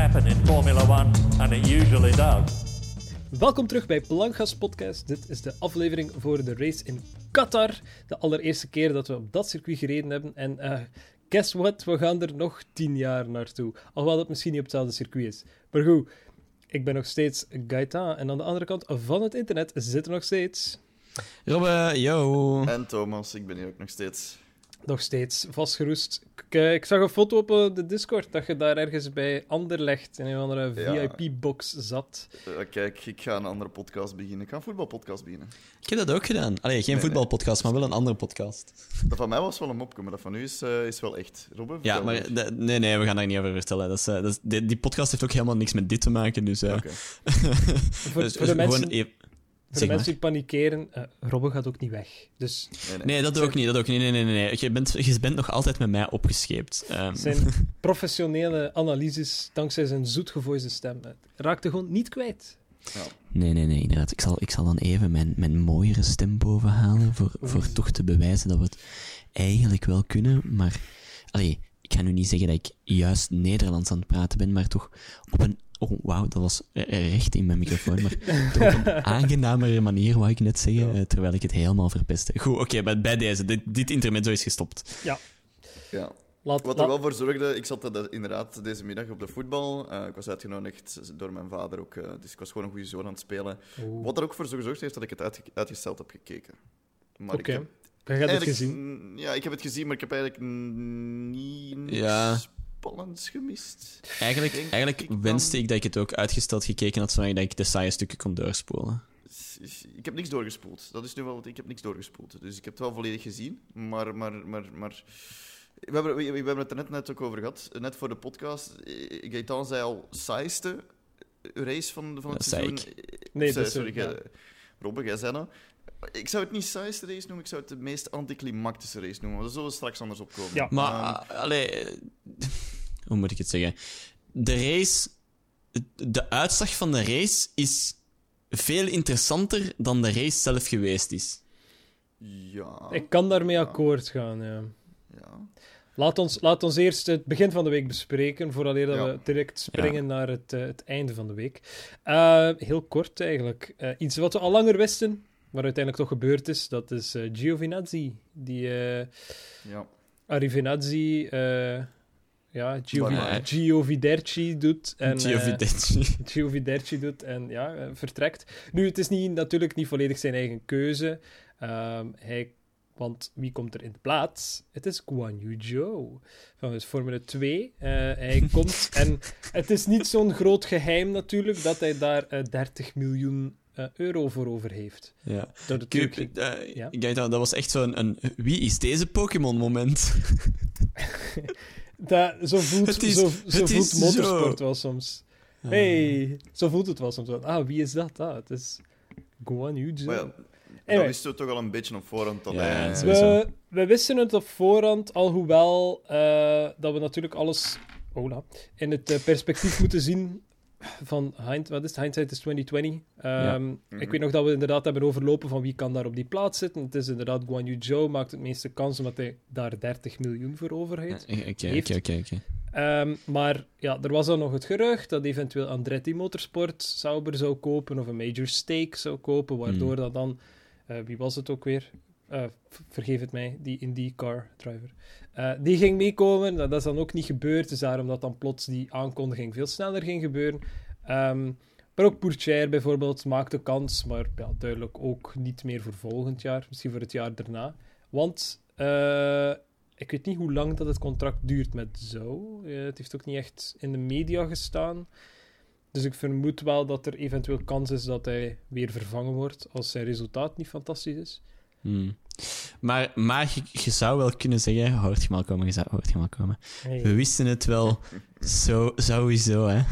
happen in Formula One, and it usually does. Welkom terug bij Blancas Podcast. Dit is de aflevering voor de race in Qatar. De allereerste keer dat we op dat circuit gereden hebben. En uh, guess what? We gaan er nog tien jaar naartoe. Alhoewel dat misschien niet op hetzelfde circuit is. Maar goed, ik ben nog steeds Gaetan. En aan de andere kant van het internet zit er nog steeds... Robbe, yo. En Thomas, ik ben hier ook nog steeds. Nog steeds vastgeroest. Ik, eh, ik zag een foto op eh, de Discord dat je daar ergens bij Anderlecht in een andere Ja. VIP-box zat. Eh, kijk, ik ga een andere podcast beginnen. Ik ga een voetbalpodcast beginnen. Ik heb dat ook gedaan. Allee, geen nee. voetbalpodcast, maar wel een andere podcast. Dat van mij was wel een mopje, maar dat van u is, is wel echt. Robbe, Ja, maar nee, nee, we gaan daar niet over vertellen. Dat is, dat is, die, die podcast heeft ook helemaal niks met dit te maken, dus... Oké. Voor, dus voor de gewoon mensen, even- voor de maar. mensen die panikeren, eh Robbe gaat ook niet weg. Dus Nee, nee. Nee, dat ook niet, dat ook niet. Nee, nee, nee, nee. Je bent, je bent nog altijd met mij opgescheept. Ehm, zijn professionele analyses, dankzij zijn zoetgevoelige stem, eh, raakte gewoon niet kwijt. Ja. Nee, nee, nee, inderdaad. Ik zal, ik zal dan even mijn, mijn mooiere stem bovenhalen voor, voor toch te bewijzen dat we het eigenlijk wel kunnen. Maar, allee, ik ga nu niet zeggen dat ik juist Nederlands aan het praten ben, maar toch op een... Oh, wauw, dat was eh, recht in mijn microfoon. Maar op een aangenamere manier, wou ik net zeggen, eh, terwijl ik het helemaal verpestte. Goed, oké, bij, bij deze. Dit, dit intermezzo is gestopt. Ja. Laat, Wat er laat- wel voor zorgde, ik zat eh, inderdaad deze middag op de voetbal. Eh, ik was uitgenodigd door mijn vader ook, eh, dus ik was gewoon een goede zoon aan het spelen. Oeh. Wat er ook voor gezorgd heeft dat ik het uitge- uitgesteld heb gekeken. Maar Oké. ik heb hebt het gezien. Ja, ik heb het gezien, maar ik heb eigenlijk niet niks Ja. Spannends gemist. Eigenlijk, Denk eigenlijk ik dan- wenste ik dat ik het ook uitgesteld gekeken had, zodat ik de saaie stukken kon doorspoelen. Ik heb niks doorgespoeld. Dat is nu wel wat ik heb niks doorgespoeld. Dus ik heb het wel volledig gezien. Maar, maar, maar, maar... We, hebben, we, we hebben het er net, net ook over gehad. Net voor de podcast. Eh, Gaëtan zei al saaiste race van, van het Dat zei seizoen. Nee, Of, dat eh, is- sorry, ja. Robbe, jij zei dat. Ik zou het niet saaiste race noemen, ik zou het de meest anticlimactische race noemen. Daar zullen we straks anders op komen. Ja. Maar, Ehm, uh, allee, eh, hoe moet ik het zeggen? De race, de uitslag van de race is veel interessanter dan de race zelf geweest is. ja. Ik kan daarmee ja, akkoord gaan, ja. Ja. Laat ons, laat ons eerst het begin van de week bespreken, voordat dat Ja. we direct springen naar het, eh, het einde van de week. Eh, heel kort eigenlijk. Eh, iets wat we al langer wisten, maar uiteindelijk toch gebeurd is, dat is eh Giovinazzi. Die eh ja. Arrivinazzi, eh ja, Giovi Maar- Gioviderci doet. En, eh. Gioviderci doet en ja, eh, vertrekt. Nu, het is niet, natuurlijk niet volledig zijn eigen keuze. Ehm, hij, want wie komt er in de plaats? Het is Guan Yu Zhou van de Formule 2. Eh, hij komt en het is niet zo'n groot geheim natuurlijk dat hij daar eh, 30 miljoen euro voor over heeft. Ja. Dat Kup, Ja. Gaëtan, dat was echt zo'n een, wie is deze Pokémon-moment. dat, zo voelt, Het is- zo, zo het voelt is motorsport zo. wel soms. Hey, zo voelt het wel soms. wel. Ah, wie is dat? Ah, het is Guan Yu ja, Anyway. dat wisten we toch al een beetje op voorhand. Ja. We, we wisten het op voorhand, alhoewel eh, dat we natuurlijk alles hola, in het eh, perspectief moeten zien van hind, wat is het? hindsight is 2020. Ehm, Mhm. Ik weet nog dat we inderdaad hebben overlopen van wie kan daar op die plaats zitten. Het is inderdaad Guan Yu Zhou, maakt het meeste kans omdat hij daar 30 miljoen voor over heeft. Oké, oké. Ehm, maar ja, er was dan nog het gerucht dat eventueel Andretti Motorsport Sauber zou kopen of een major stake zou kopen, waardoor Hmm. dat dan, eh, wie was het ook weer? Eh, vergeef het mij, die IndyCar driver. Eh, die ging meekomen, dat, is dan ook niet gebeurd, dus daarom dat dan plots die aankondiging veel sneller ging gebeuren. Ehm, maar ook Pourchaire bijvoorbeeld maakte kans, maar ja, duidelijk ook niet meer voor volgend jaar, misschien voor het jaar daarna. Want eh, ik weet niet hoe lang dat het contract duurt met Zo. Het heeft ook niet echt in de media gestaan. Dus ik vermoed wel dat er eventueel kans is dat hij weer vervangen wordt als zijn resultaat niet fantastisch is. Hmm. Maar, maar je, je zou wel kunnen zeggen, hoort je maar komen, je zou, hoort je maar komen. We wisten het wel zo, sowieso, hè.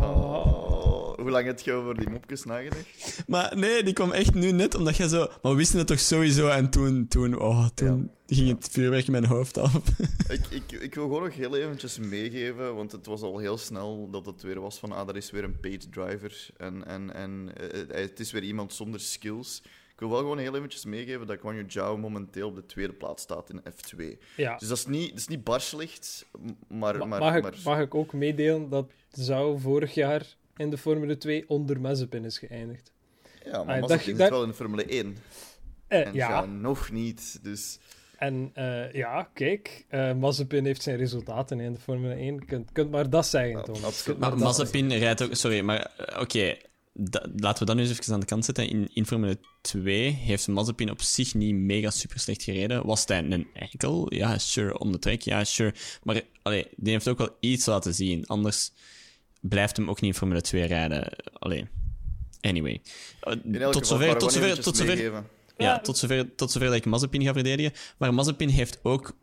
Oh, hoe lang heb je over die mopjes nagedacht? Maar nee, die kwam echt nu net omdat jij zo... Maar we wisten het toch sowieso en toen, toen, oh, toen ging het vuurwerk in mijn hoofd af. ik, ik, ik wil gewoon nog heel eventjes meegeven, want het was al heel snel dat het weer was van, ah, dat is weer een paid driver en, en, en eh, het is weer iemand zonder skills. Ik wil wel gewoon heel eventjes meegeven dat Guan Yu Zhao momenteel op de tweede plaats staat in F2. Ja. Dus dat is niet, dat is niet bar slecht, maar... Ma- maar, mag, ik, maar- mag ik ook meedelen dat Zou vorig jaar in de Formule 2 onder Mazepin is geëindigd? Ja, maar Ah, Mazepin dat- zit dat- wel in de Formule 1. Eh, En ja, Zhao nog niet, dus... en eh, ja, kijk, eh Mazepin heeft zijn resultaten in de Formule 1. Je kunt, kunt maar dat zeggen, Ja, Thomas. absoluut. Kunt Maar Mazepin rijdt ook... Sorry, maar oké. Da- laten we dat nu eens even aan de kant zetten. In, in Formule 2 heeft Mazepin op zich niet mega super slecht gereden. Was hij een enkel? Ja, sure. Om de trek? Ja, sure. Maar allee, die heeft ook wel iets laten zien. Anders blijft hem ook niet in Formule 2 rijden. Allee. Anyway. Eh, tot zover, tot zover, tot zover, meegeven. ja, Ja. tot zover, tot zover dat ik Mazepin ga verdedigen. Maar Mazepin heeft ook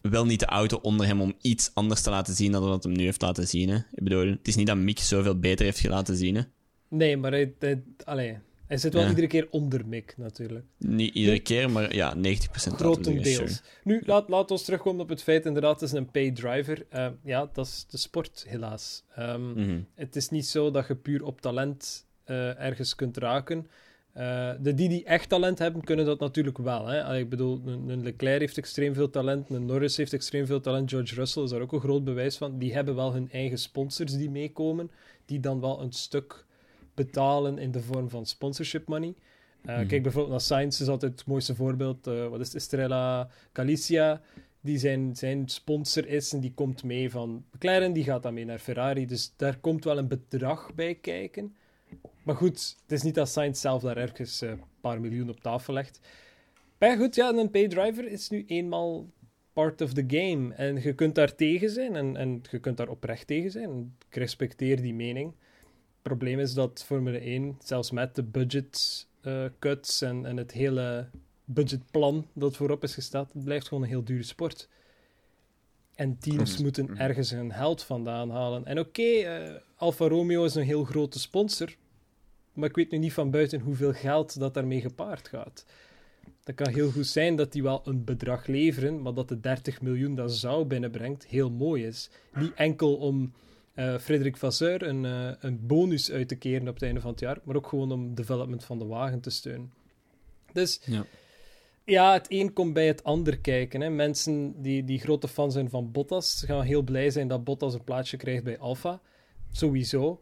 wel niet de auto onder hem om iets anders te laten zien dan wat hem nu heeft laten zien. Hè. Ik bedoel, het is niet dat Mick zoveel beter heeft laten zien. Hè. Nee, maar hij, hij, allee, hij zit wel Ja. iedere keer onder Mick, natuurlijk. Niet iedere keer, maar ja, 90% laten we zeggen, Grotendeels. sure. Nu, laat, laat ons terugkomen op het feit, inderdaad, het is een paid driver. Eh, ja, dat is de sport, helaas. Ehm, Mhm. Het is niet zo dat je puur op talent eh, ergens kunt raken. Eh, de die die echt talent hebben, kunnen dat natuurlijk wel. Hè? Allee, ik bedoel, een, een Leclerc heeft extreem veel talent, een Norris heeft extreem veel talent, George Russell is daar ook een groot bewijs van. Die hebben wel hun eigen sponsors die meekomen, die dan wel een stuk betalen in de vorm van sponsorship money. Eh, Mhm. Kijk bijvoorbeeld naar Sainz, is altijd het mooiste voorbeeld. Eh, wat is het? Estrella Galicia, die zijn, zijn sponsor is en die komt mee van McLaren, die gaat dan mee naar Ferrari. Dus daar komt wel een bedrag bij kijken. Maar goed, het is niet dat Sainz zelf daar ergens eh, een paar miljoen op tafel legt. Maar goed, ja, een paydriver is nu eenmaal part of the game. En je kunt daar tegen zijn en, en je kunt daar oprecht tegen zijn. Ik respecteer die mening. Het probleem is dat Formule 1, zelfs met de budget eh, cuts en, en het hele budgetplan dat voorop is gesteld, het blijft gewoon een heel dure sport. En teams Klopt. moeten Mhm. ergens hun geld vandaan halen. En oké, eh, Alfa Romeo is een heel grote sponsor, maar ik weet nu niet van buiten hoeveel geld dat daarmee gepaard gaat. Dat kan heel goed zijn dat die wel een bedrag leveren, maar dat de 30 miljoen dat zou binnenbrengt heel mooi is. Niet enkel om eh Frederik Vasseur een, eh, een bonus uit te keren op het einde van het jaar, maar ook gewoon om development van de wagen te steunen. Dus Ja. ja, het een komt bij het ander kijken. Hè. Mensen die, die grote fan zijn van Bottas gaan heel blij zijn dat Bottas een plaatsje krijgt bij Alfa. Sowieso.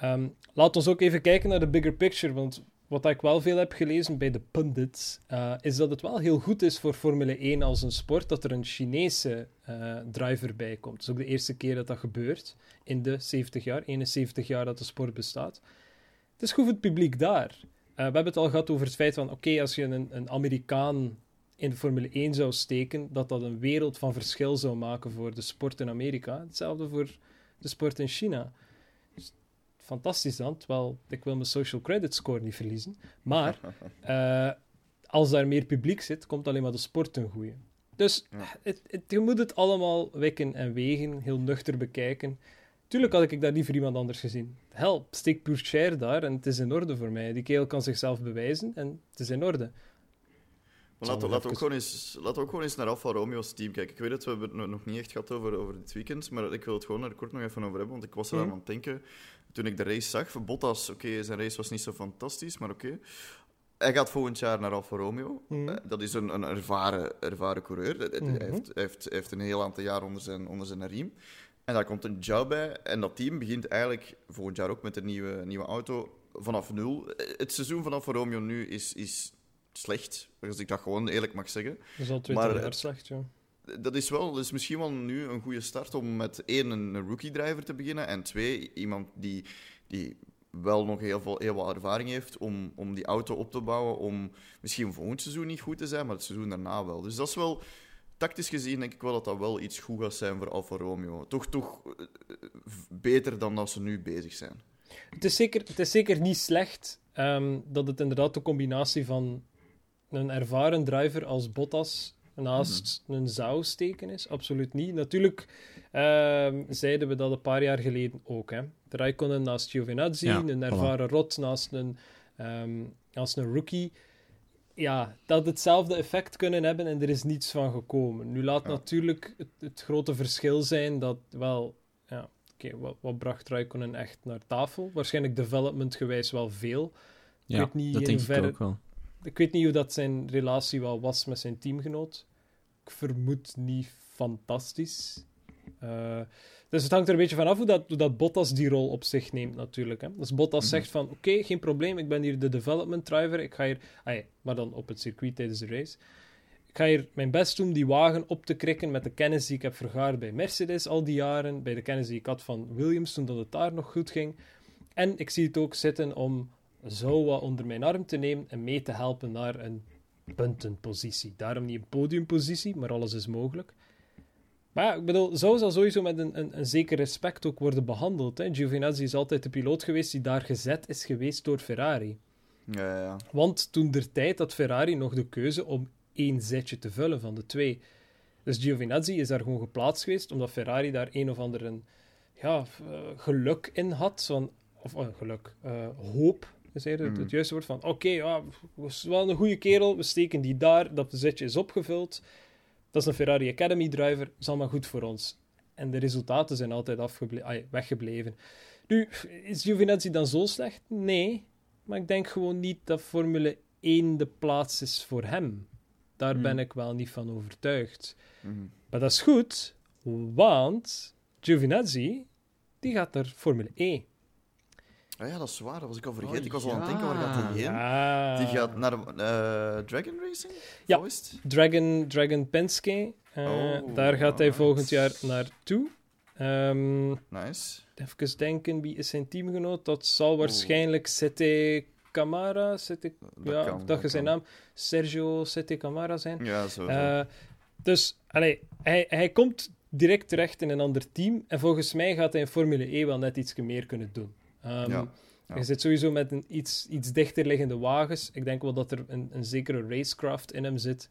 Ehm, laat ons ook even kijken naar de bigger picture. Want wat ik wel veel heb gelezen bij de pundits, eh, is dat het wel heel goed is voor Formule 1 als een sport dat er een Chinese eh, driver bij komt. Het is ook de eerste keer dat dat gebeurt in de 70 jaar, 71 jaar dat de sport bestaat. Het is goed voor het publiek daar. Eh, we hebben het al gehad over het feit van, oké, als je een, een Amerikaan in de Formule 1 zou steken, dat dat een wereld van verschil zou maken voor de sport in Amerika. Hetzelfde voor de sport in China. Fantastisch dan, terwijl ik wil mijn social credit score niet verliezen. Maar eh, als daar meer publiek zit, komt alleen maar de sport ten goede. Dus Ja. het, het, je moet het allemaal wikken en wegen, heel nuchter bekijken. Tuurlijk had ik daar liever iemand anders gezien. Hel, steek Pourchaire daar en het is in orde voor mij. Die kerel kan zichzelf bewijzen en het is in orde. Maar laten, we- laten, we ook gewoon eens, laten we ook gewoon eens naar Alfa Romeo's team kijken. Ik weet dat we het no- nog niet echt gehad over, over dit weekend, maar ik wil het gewoon er kort nog even over hebben, want ik was eraan Mhm. aan het denken toen ik de race zag. Bottas, oké, zijn race was niet zo fantastisch, maar oké. Hij gaat volgend jaar naar Alfa Romeo. Mhm. Eh, dat is een, een ervaren, ervaren coureur. Hij- Mhm. Hij, heeft, heeft, heeft een heel aantal jaar onder zijn, onder zijn riem. En daar komt een job bij. En dat team begint eigenlijk volgend jaar ook met een nieuwe, nieuwe auto vanaf nul. Eh, Het seizoen van Alfa Romeo nu is, is slecht, als ik dat gewoon eerlijk mag zeggen. Dat is al 20 Maar jaar slecht, ja. Dat is wel, is misschien wel nu een goede start om met één een rookie-driver te beginnen en twee iemand die, die wel nog heel veel heel ervaring heeft om, om die auto op te bouwen, om misschien volgend seizoen niet goed te zijn, maar het seizoen daarna wel. Dus dat is wel, tactisch gezien denk ik wel dat dat wel iets goed gaat zijn voor Alfa Romeo. Toch, toch eh, beter dan dat ze nu bezig zijn. Het is zeker, het is zeker niet slecht ehm, dat het inderdaad de combinatie van een ervaren driver als Bottas naast een Zou steken is. Absoluut niet. Natuurlijk ehm, zeiden we dat een paar jaar geleden ook. Hè. Raikkonen naast Giovinazzi, Ja, een voilà. ervaren Rot naast een, ehm, naast een rookie. Ja, dat hetzelfde effect kunnen hebben en er is niets van gekomen. Nu laat Ja. natuurlijk het, het grote verschil zijn dat wel... Ja, Oké, wat, wat bracht Raikkonen echt naar tafel? Waarschijnlijk development gewijs wel veel. Ja, weet niet dat denk ik ook wel. ik weet niet hoe dat zijn relatie wel was met zijn teamgenoot. Vermoed niet fantastisch. Uh, dus het hangt er een beetje vanaf hoe dat, hoe dat Bottas die rol op zich neemt, natuurlijk. Hè. Dus Bottas Mhm. zegt van, oké, geen probleem, ik ben hier de development driver, ik ga hier... Ah, ja, maar dan op het circuit tijdens de race. Ik ga hier mijn best doen die wagen op te krikken met de kennis die ik heb vergaard bij Mercedes al die jaren, bij de kennis die ik had van Williams toen dat het daar nog goed ging. En ik zie het ook zitten om zo wat onder mijn arm te nemen en mee te helpen naar een puntenpositie. Daarom niet een podiumpositie, maar alles is mogelijk. Maar ja, ik bedoel, zo zal sowieso met een, een, een zeker respect ook worden behandeld. Hè. Giovinazzi is altijd de piloot geweest die daar gezet is geweest door Ferrari. Ja, ja, ja. Want toen der tijd had Ferrari nog de keuze om één zetje te vullen van de twee. Dus Giovinazzi is daar gewoon geplaatst geweest, omdat Ferrari daar een of ander een, ja, eh, geluk in had. Van, of eh, geluk, eh, hoop is eerder het, het juiste woord. Van oké, ja, was wel een goede kerel, we steken die daar, dat zetje is opgevuld. Dat is een Ferrari Academy driver, is allemaal goed voor ons. En de resultaten zijn altijd ai, weggebleven. Nu, is Giovinazzi dan zo slecht? Nee. Maar ik denk gewoon niet dat Formule 1 de plaats is voor hem. Daar ben ik wel niet van overtuigd. Mhm. Maar dat is goed, want Giovinazzi die gaat naar Formule E. Ah ja, dat is waar. Dat was ik al vergeten. Oh, ik was al aan het denken, waar gaat hij heen? Ah. Die gaat naar eh, Dragon Racing? Ja. Dragon, Dragon Penske. eh, Oh, daar gaat hij nice. volgend jaar naartoe. Ehm Nice. even denken, wie is zijn teamgenoot? Dat zal waarschijnlijk Sete Camara, Sete, Dat ja, kan, ik dacht dat je zijn naam, Sergio Sete Camara zijn. Ja, zo. zo. Eh, dus allee, hij, hij komt direct terecht in een ander team. En volgens mij gaat hij in Formule E wel net iets meer kunnen doen. Ehm, Ja, ja. Je zit sowieso met een iets, iets dichter liggende wagens. Ik denk wel dat er een, een zekere racecraft in hem zit.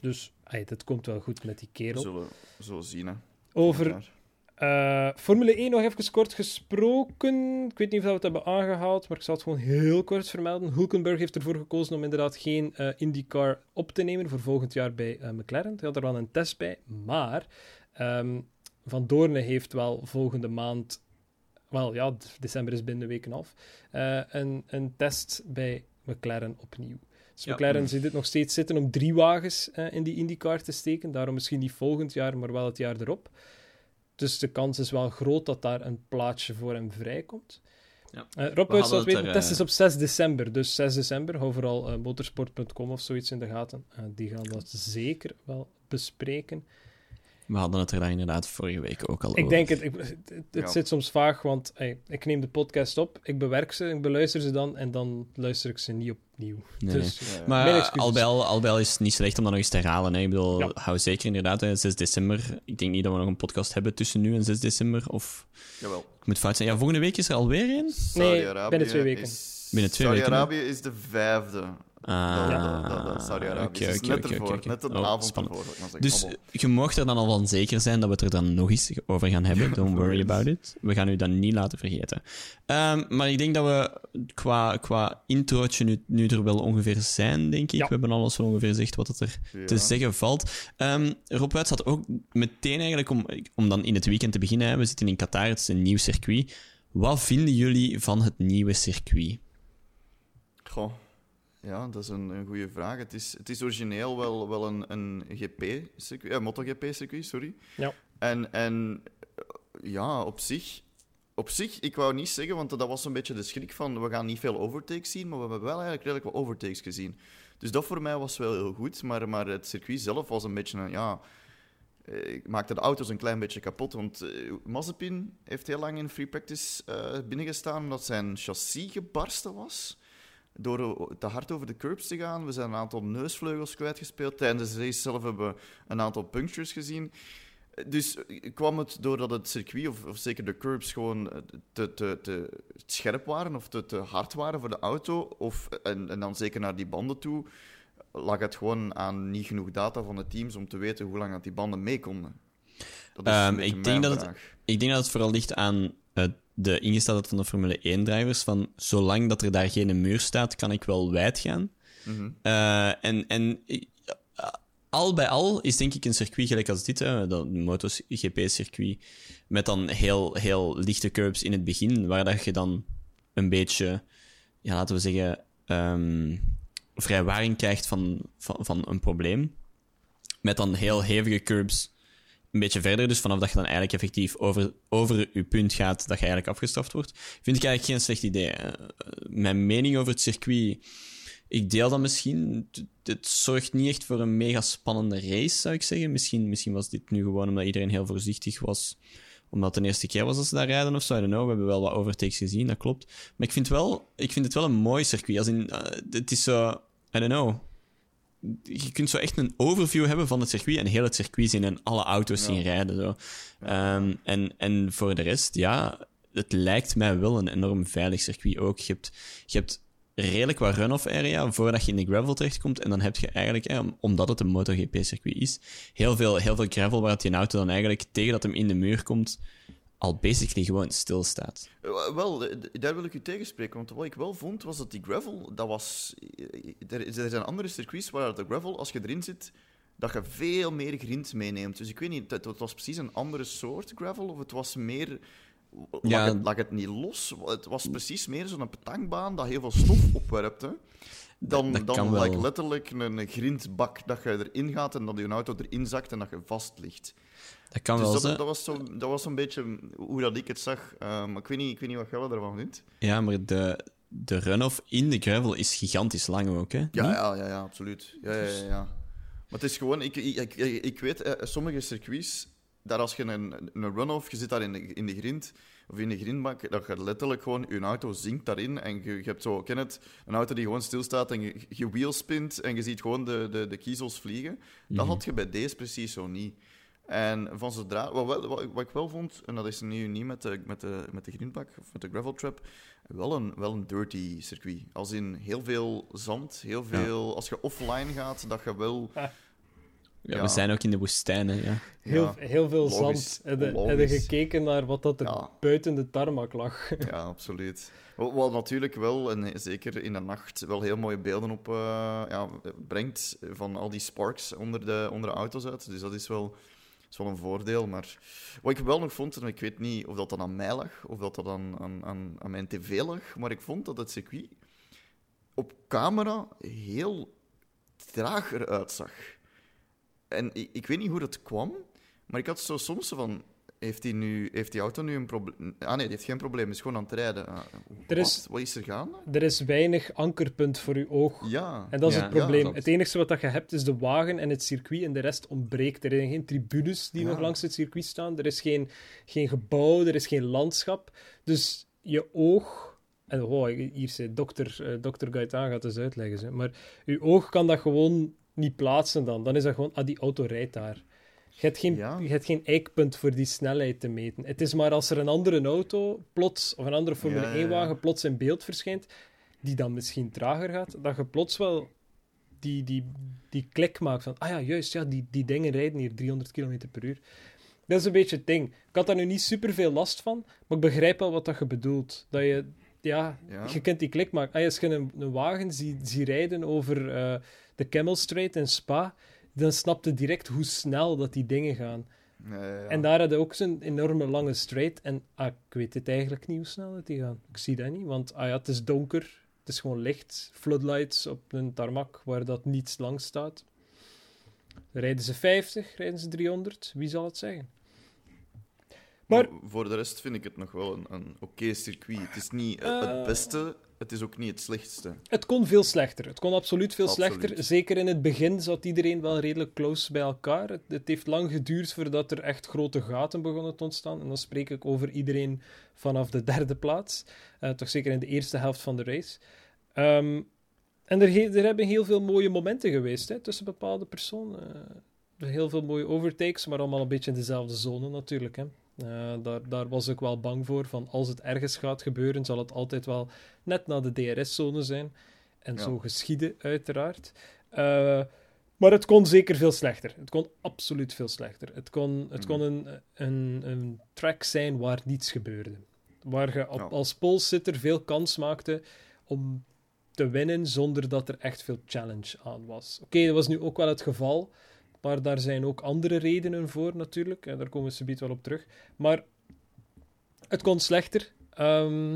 Dus dat komt wel goed met die kerel. zullen zo zien. Hè. Over eh, Formule 1 nog even kort gesproken. Ik weet niet of we het hebben aangehaald, maar ik zal het gewoon heel kort vermelden. Hulkenberg heeft ervoor gekozen om inderdaad geen eh, IndyCar op te nemen voor volgend jaar bij eh, McLaren. Hij had er wel een test bij, maar ehm, Van Doorne heeft wel volgende maand, wel ja, december is binnen een week en een half, eh, een, een test bij McLaren opnieuw. Dus Ja. McLaren ziet het nog steeds zitten om drie wagens eh, in die IndyCar te steken. Daarom misschien niet volgend jaar, maar wel het jaar erop. Dus de kans is wel groot dat daar een plaatsje voor hem vrijkomt. Ja. Eh, Rob We weten, de test is op 6 december. Dus 6 december, hou vooral motorsport.com of zoiets in de gaten. Die gaan dat zeker wel bespreken. We hadden het er daar inderdaad vorige week ook al Ik over. denk het, ik, het, het Ja. zit soms vaag, want hey, ik neem de podcast op, ik bewerk ze, ik beluister ze dan en dan luister ik ze niet opnieuw. Nee, dus, Ja, ja. Mijn Maar al bij al, al bij al is het niet slecht om dat nog eens te herhalen. Hè. Ik bedoel, Ja. hou zeker inderdaad, hè, 6 december. Ik denk niet dat we nog een podcast hebben tussen nu en 6 december. Of Jawel. ik moet fout zijn. Ja, volgende week is er alweer een. Saudi-Arabië binnen twee weken. is- Binnen twee weken, Saudi-Arabië is de vijfde. Ah, dat, dat, dat, Saudi-Arabië. oké, Dus oké, net ervoor. een Oh, avond spannend. ervoor. ik Dus je mag er dan al van zeker zijn dat we het er dan nog eens over gaan hebben. Don't worry about it. We gaan u dat niet laten vergeten. Ehm, maar ik denk dat we qua, qua introotje nu, nu er wel ongeveer zijn, denk ik. Ja. We hebben alles wel ongeveer gezegd wat het er Ja. te zeggen valt. Ehm Rob Wuits had ook meteen eigenlijk, om, om dan in het weekend te beginnen, hè, we zitten in Qatar, het is een nieuw circuit. Wat vinden jullie van het nieuwe circuit? Goh. Ja, dat is een, een goede vraag. Het is, het is origineel wel, wel een, een GP-circuit, ja, MotoGP-circuit, sorry. Ja. En, en eh, ja, op zich, op zich, ik wou niet zeggen, want dat was een beetje de schrik van we gaan niet veel overtakes zien, maar we hebben wel eigenlijk redelijk wat overtakes gezien. Dus dat voor mij was wel heel goed, maar, maar het circuit zelf was een beetje een, ja... eh, Ik maakte de auto's een klein beetje kapot, want eh, Mazepin heeft heel lang in free practice eh, binnengestaan omdat zijn chassis gebarsten was door eh, te hard over de curbs te gaan. We zijn een aantal neusvleugels kwijtgespeeld. Tijdens de race zelf hebben we een aantal punctures gezien. Eh, Dus eh, kwam het doordat het circuit, of, of zeker de curbs, gewoon te, te, te scherp waren of te, te hard waren voor de auto, of, en, en dan zeker naar die banden toe, lag het gewoon aan niet genoeg data van de teams om te weten hoe lang dat die banden mee konden. Dat een beetje ik denk dat het-. Ik denk dat het vooral ligt aan eh, de ingesteldheid van de Formule 1-drivers. Van zolang dat er daar geen muur staat, kan ik wel wijd gaan. Mhm. Eh, en en eh, al bij al is denk ik een circuit gelijk als dit, hè, dat MotoGP-circuit, met dan heel, heel lichte curbs in het begin, waar dat je dan een beetje, ja, laten we zeggen, ehm, vrijwaring krijgt van, van, van een probleem. Met dan heel hevige curbs een beetje verder. Dus vanaf dat je dan eigenlijk effectief over, over je punt gaat, dat je eigenlijk afgestraft wordt. Vind ik eigenlijk geen slecht idee. Eh, Mijn mening over het circuit, ik deel dat misschien. Het- zorgt niet echt voor een mega spannende race, zou ik zeggen. Misschien, misschien was dit nu gewoon omdat iedereen heel voorzichtig was. Omdat het de eerste keer was dat ze daar rijden of zo. I don't. We hebben wel wat overtakes gezien, dat klopt. Maar ik vind, wel, ik vind het wel een mooi circuit. Als in, eh, het is zo... I don't know je kunt zo echt een overview hebben van het circuit en heel het circuit zien en alle auto's zien rijden. Zo. Ehm, en, en voor de rest, ja, het lijkt mij wel een enorm veilig circuit ook. Je hebt, je hebt redelijk wat run-off area voordat je in de gravel terechtkomt. En dan heb je eigenlijk, eh, omdat het een MotoGP-circuit is, heel veel, heel veel gravel waar die auto dan eigenlijk tegen dat hem in de muur komt, al basically gewoon stilstaat. Eh, Wel, eh, daar wil ik u tegenspreken, want wat ik wel vond, was dat die gravel, dat was... eh, Er, zijn andere circuits waar de gravel, als je erin zit, dat je veel meer grind meeneemt. Dus ik weet niet, het, was precies een andere soort gravel, of het was meer... Lag, Ja. het, lag het niet los? Het was precies meer zo'n petankbaan dat heel veel stof opwerpte. Dan, Dat- dat dan like, letterlijk een, een grindbak dat je erin gaat en dat je auto erin zakt en dat je vast ligt. Dat kan Dus wel dat, zijn. dat was zo'n dat was zo'n beetje hoe dat ik het zag. Eh, maar ik weet, niet, ik weet niet wat jij ervan vindt. Ja, maar de, de run-off in de gravel is gigantisch lang ook, hè? Ja, Niet? ja, ja, ja absoluut. Ja, ja, ja, ja. Maar het is gewoon, ik, ik, ik, ik weet, eh, sommige circuits, daar als je een, een run-off, je zit daar in de, in de grind, of in de grindbak, dat je letterlijk gewoon, je auto zinkt daarin en je, je hebt zo, ken het, een auto die gewoon stilstaat en je, je wheelspint en je ziet gewoon de, de, de kiezels vliegen. Dat had je bij deze precies zo niet. En van zodra, wat, wel- wat, wat ik wel vond, en dat is nu niet met de, met de, met de grindbak of met de gravel trap, wel een, wel een dirty circuit. Als in heel veel zand, heel veel. Als je offline gaat, dat je wel. Ja, Ja. We zijn ook in de woestijn, hè, ja. Heel, Ja, heel veel logisch, zand. Heb je- heb je logisch. gekeken naar wat dat er Ja. buiten de tarmac lag? Ja, absoluut. Wat, wat natuurlijk wel, en zeker in de nacht, wel heel mooie beelden op eh, ja, brengt van al die sparks onder de, onder de auto's uit. Dus dat is wel, is wel een voordeel. Maar wat ik wel nog vond, en ik weet niet of dat dan aan mij lag, of dat dat aan, aan, aan, mijn tv lag, maar ik vond dat het circuit op camera heel traag eruit zag. En ik, ik weet niet hoe dat kwam, maar ik had zo soms van... Heeft die, nu, heeft die auto nu een probleem? Ah nee, die heeft geen probleem, is gewoon aan het rijden. Ah, Er is- wat? wat is er gaande? Er is weinig ankerpunt voor je oog. Ja. En dat is Ja, het ja, probleem. het enige wat dat je hebt is de wagen en het circuit en de rest ontbreekt. Er zijn geen tribunes die Ja. nog langs het circuit staan. Er is geen, geen gebouw, er is geen landschap. Dus je oog... En oh, hier zei dokter, eh, dokter Gaetan gaat het uitleggen. Hè. Maar je oog kan dat gewoon niet plaatsen dan. Dan is dat gewoon, ah, die auto rijdt daar. Je hebt, geen, Ja. je hebt geen eikpunt voor die snelheid te meten. Het is maar als er een andere auto plots, of een andere Formule Ja, ja, ja. 1-wagen plots in beeld verschijnt, die dan misschien trager gaat, dat je plots wel die, die, die klik maakt van, ah ja, juist, ja, die, die dingen rijden hier 300 km per uur. Dat is een beetje het ding. Ik had daar nu niet super veel last van, maar ik begrijp wel wat dat je bedoelt. Dat je, ja, Ja. je kunt die klik maken. Ah, als je een, een wagen ziet zie rijden over eh, de Camel Strait in Spa, dan snap je direct hoe snel dat die dingen gaan. Ja. En daar hadden ook zo'n enorme lange straight. En ah, ik weet het eigenlijk niet hoe snel dat die gaan. Ik zie dat niet, want ah ja, het is donker. Het is gewoon licht. Floodlights op een tarmac waar dat niets langs staat. Rijden ze 50, rijden ze 300? Wie zal het zeggen? Maar Maar- voor de rest vind ik het nog wel een, een oké circuit. Het is niet het, Eh. het beste, het is ook niet het slechtste. Het kon veel slechter. Het kon absoluut veel Absoluut. slechter. Zeker in het begin zat iedereen wel redelijk close bij elkaar. Het, het heeft lang geduurd voordat er echt grote gaten begonnen te ontstaan. En dan spreek ik over iedereen vanaf de derde plaats. Eh, toch zeker in de eerste helft van de race. Ehm, en er, er hebben heel veel mooie momenten geweest hè, tussen bepaalde personen. Eh, heel veel mooie overtakes, maar allemaal een beetje in dezelfde zone natuurlijk. Hè. Eh, daar, daar was ik wel bang voor. Van als het ergens gaat gebeuren, zal het altijd wel net na de DRS-zone zijn. En Ja. zo geschieden, uiteraard. Eh, maar het kon zeker veel slechter. Het kon absoluut veel slechter. Het kon, het kon een, een, een track zijn waar niets gebeurde. Waar je op, als polsitter veel kans maakte om te winnen zonder dat er echt veel challenge aan was. Oké, dat was nu ook wel het geval. Maar daar zijn ook andere redenen voor natuurlijk. En daar komen we subiet wel op terug. Maar het kon slechter. Ehm,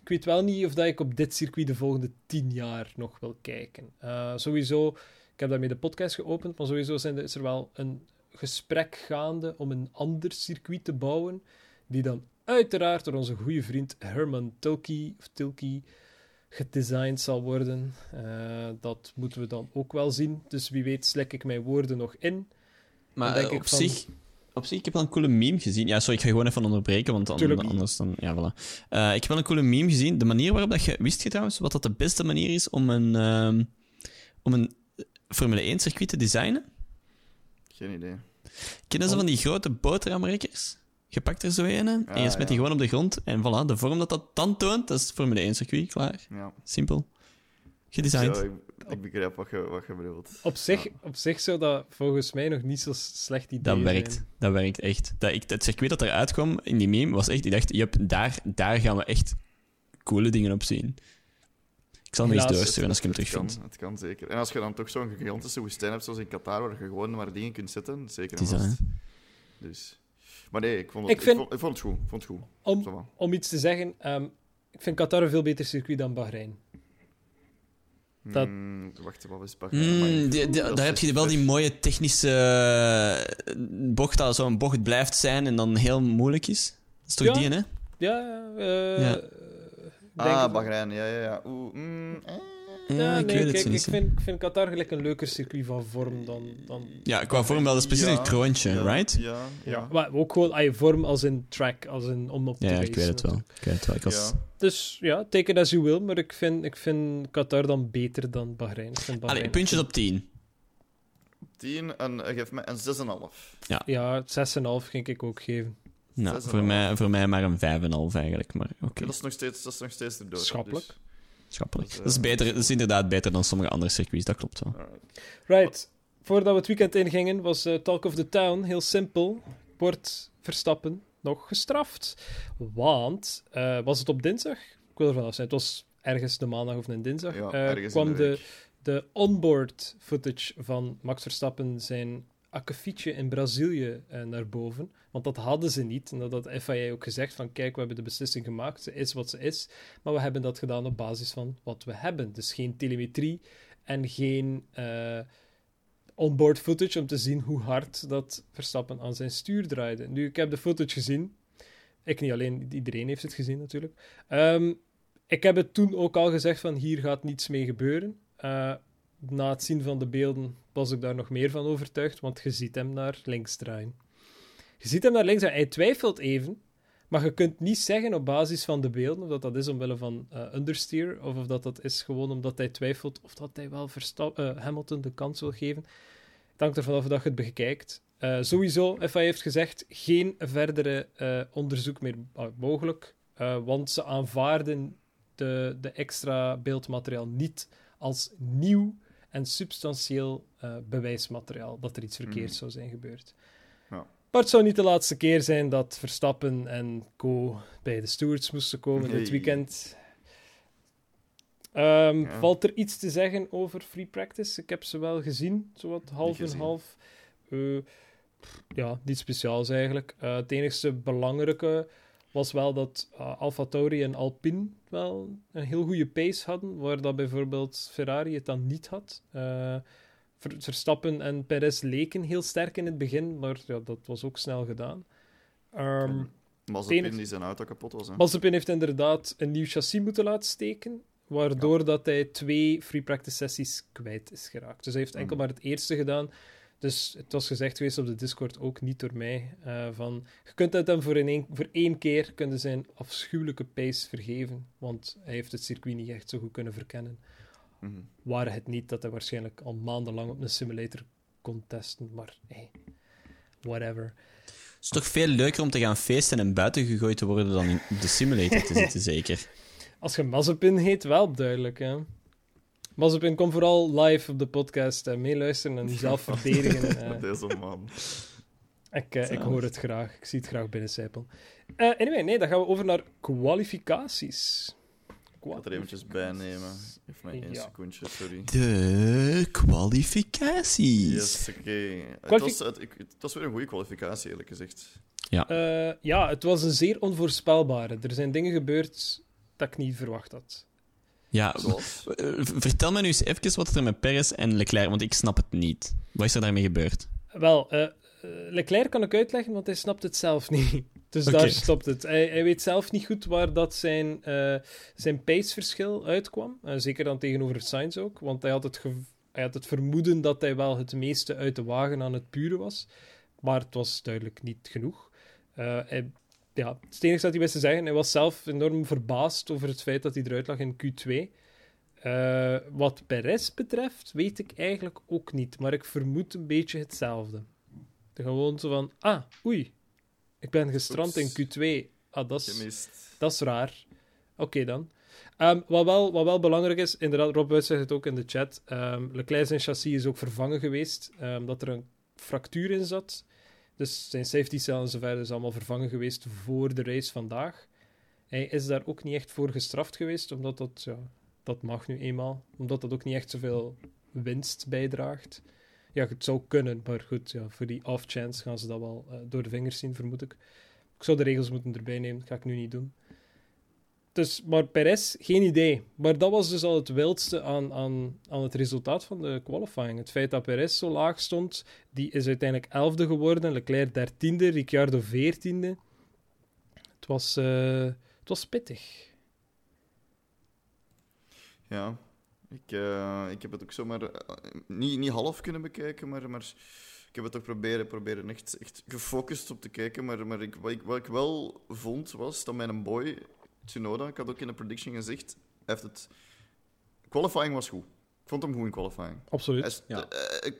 ik weet wel niet of dat ik op dit circuit de volgende tien jaar nog wil kijken. Eh, sowieso, ik heb daarmee de podcast geopend, maar sowieso zijn is er wel een gesprek gaande om een ander circuit te bouwen, die dan uiteraard door onze goede vriend Herman of Tilke gedesigned zal worden. Eh, dat moeten we dan ook wel zien. Dus wie weet slik ik mijn woorden nog in. Maar denk eh, ik op, van- zich, op zich, ik heb wel een coole meme gezien. Ja, sorry, ik ga gewoon even onderbreken, want Tuurlijk. anders dan... Ja, voilà. Eh, ik heb wel een coole meme gezien. De manier waarop dat je... Wist je trouwens wat dat de beste manier is om een, ehm, om een Formule 1 circuit te designen? Geen idee. Kennen ze van die grote boterhamrekkers? Je pakt er zo een en je Ah, smet ja. die gewoon op de grond. En voilà, de vorm dat dat dan toont, dat is Formule 1 circuit, klaar. Ja. Simpel. Gedesigned. Ja, ik, ik begrijp wat je, wat je bedoelt. Op zich, Ja. op zich zou dat volgens mij nog niet zo slecht idee Dat zijn. werkt. Dat werkt echt. Dat, ik, het circuit dat eruit kwam in die meme was echt... Ik dacht, jup, daar, daar gaan we echt coole dingen op zien. Ik zal hem eens doorsturen als ik hem terugvind. het kan zeker. En als je dan toch zo'n gigantische woestijn hebt, zoals in Qatar, waar je gewoon maar dingen kunt zetten, zeker Het is en vast. Dus. Maar nee, ik vond het, Ik vind- vond, ik vond het goed. Vond het goed. Om, om iets te zeggen, ehm, ik vind Qatar een veel beter circuit dan Bahrein. Dat- Hmm, wacht, wat is Bahrein? Mm, Amai. die- die- Dat daar is heb je wel die mooie technische eh, bocht, dat zo'n bocht blijft zijn en dan heel moeilijk is. Dat is toch Ja. die, hè? Ja, eh Ja. Ah, Bahrein, ja, ja, ja. Oeh, mm, eh. Ja, ik nee, weet het ik vind, ik vind Qatar gelijk een leuker circuit van vorm dan... dan... Ja, qua vorm wel. Dat is precies Ja, een kroontje, ja, right? Ja, ja. Maar ook gewoon ay, vorm als in track, als in om op te Ja, ik weet het wel. Ik weet het wel. Ik was... Ja. Dus ja, take it as you will, maar ik vind, ik vind Qatar dan beter dan Bahrein. Ik vind Bahrein Allee, puntjes op 10. 10 en geef mij een 6,5. Ja, 6,5 ging ik ook geven. Nou, voor een mij, voor mij maar een 5,5 eigenlijk, maar oké. Ja, dat is nog steeds, dat is nog steeds erdoor. Schappelijk. Dus, Schappelijk. dat is, Dat is, eh, beter, dat is inderdaad beter dan sommige andere circuits, dat klopt wel. Right. Voordat we het weekend ingingen, was eh, Talk of the Town heel simpel. Wordt Verstappen nog gestraft? Want, eh, was het op dinsdag? Ik wil ervan af zijn. Het was ergens de maandag of een dinsdag. Ja, eh, kwam de de onboard footage van Max Verstappen zijn akkefietje in Brazilië eh, naar boven. Want dat hadden ze niet. En dat had FIA ook gezegd van kijk, we hebben de beslissing gemaakt. Ze is wat ze is. Maar we hebben dat gedaan op basis van wat we hebben. Dus geen telemetrie en geen eh, onboard footage om te zien hoe hard dat Verstappen aan zijn stuur draaide. Nu, ik heb de footage gezien. Ik niet alleen, iedereen heeft het gezien natuurlijk. Ehm, ik heb het toen ook al gezegd van hier gaat niets mee gebeuren. Eh, na het zien van de beelden was ik daar nog meer van overtuigd, want je ziet hem naar links draaien. Je ziet hem naar links draaien. Hij twijfelt even, maar je kunt niet zeggen op basis van de beelden of dat dat is omwille van eh, understeer of of dat dat is gewoon omdat hij twijfelt of dat hij wel Versta- eh, Hamilton de kans wil geven. Het hangt ervan af dat je het bekijkt. Eh, sowieso, FIA heeft gezegd, geen verdere onderzoek meer mogelijk, want ze aanvaarden de, de extra beeldmateriaal niet als nieuw en substantieel eh, bewijsmateriaal dat er iets verkeerds Mhm. zou zijn gebeurd. Ja. Maar het zou niet de laatste keer zijn dat Verstappen en co. bij de stewards moesten komen dit weekend. Ehm, Ja. Valt er iets te zeggen over free practice? Ik heb ze wel gezien, zowat half en half. Eh, ja, niet speciaals eigenlijk. Eh, het enigste belangrijke was wel dat uh, AlphaTauri en Alpine wel een heel goede pace hadden, waar dat bijvoorbeeld Ferrari het dan niet had. Eh, Ver- Verstappen en Perez leken heel sterk in het begin, maar ja, dat was ook snel gedaan. Ehm Mazepin die zijn auto kapot was. Hè. Mazepin heeft inderdaad een nieuw chassis moeten laten steken, waardoor dat hij twee free practice sessies kwijt is geraakt. Dus hij heeft enkel maar het eerste gedaan. Dus het was gezegd geweest op de Discord, ook niet door mij, eh, van je kunt het hem voor, in één, voor één keer kunnen zijn afschuwelijke pace vergeven, want hij heeft het circuit niet echt zo goed kunnen verkennen. Mhm. Waren het niet dat hij waarschijnlijk al maandenlang op een simulator kon testen, maar hey, whatever. Het is toch veel leuker om te gaan feesten en buiten gegooid te worden dan in de simulator te zitten, zeker. Als je Mazepin heet, wel duidelijk, hè. Mazepin, kom vooral live op de podcast en meeluisteren en jezelf verdedigen. eh. Deze man. ik, eh, ik hoor het graag. Ik zie het graag binnencijpelen. Eh anyway, nee, dan gaan we over naar kwalificaties. Ik ga er eventjes bij nemen. Geef mij één Ja. secondje, sorry. De kwalificaties. Yes, oké. Was, het, was weer een goede kwalificatie, eerlijk gezegd. Eh, ja, het was een zeer onvoorspelbare. Er zijn dingen gebeurd dat ik niet verwacht had. Ja, Zoals? eh, vertel me nu eens even wat er met Perez en Leclerc, want ik snap het niet. Wat is er daarmee gebeurd? Wel, eh, eh, Leclerc kan ik uitleggen, want hij snapt het zelf niet. Dus daar stopt het. Hij, hij weet zelf niet goed waar dat zijn, eh zijn paceverschil uitkwam. Zeker dan tegenover Sainz ook. Want hij had, het hij had het vermoeden dat hij wel het meeste uit de wagen aan het puren was. Maar het was duidelijk niet genoeg. Eh, hij, ja, het enige dat hij wist te zeggen, hij was zelf enorm verbaasd over het feit dat hij eruit lag in Q2. Eh, wat Perez betreft, weet ik eigenlijk ook niet. Maar ik vermoed een beetje hetzelfde. Gewoon zo van, ah, oei, ik ben gestrand Oeps. in Q2. Ah, dat is, is raar. Oké dan. Ehm, wat, wel, wat wel belangrijk is, inderdaad, Rob Wuit zegt het ook in de chat. ehm Leclerc zijn chassis is ook vervangen geweest, ehm, dat er een fractuur in zat. Dus zijn safety cell en zo verder is allemaal vervangen geweest voor de race vandaag. Hij is daar ook niet echt voor gestraft geweest, omdat dat, ja, dat mag nu eenmaal. Omdat dat ook niet echt zoveel winst bijdraagt. Ja, het zou kunnen, maar goed, ja, voor die off-chance gaan ze dat wel eh, door de vingers zien, vermoed ik. Ik zou de regels moeten erbij nemen, dat ga ik nu niet doen. Dus, maar Perez, geen idee. Maar dat was dus al het wildste aan, aan, aan het resultaat van de qualifying. Het feit dat Perez zo laag stond, die is uiteindelijk elfde geworden. Leclerc dertiende, Ricciardo veertiende. Het was, eh, het was pittig. Ja, ik, eh, ik heb het ook zomaar eh, niet, niet half kunnen bekijken, maar, maar ik heb het ook proberen, proberen echt, echt gefocust op te kijken. Maar, maar ik, wat, ik, wat ik wel vond, was dat mijn boy Tsunoda, ik had ook in de prediction gezegd, heeft het... Qualifying was goed. Ik vond hem goed in qualifying. Absoluut. Is- Ja. eh, eh,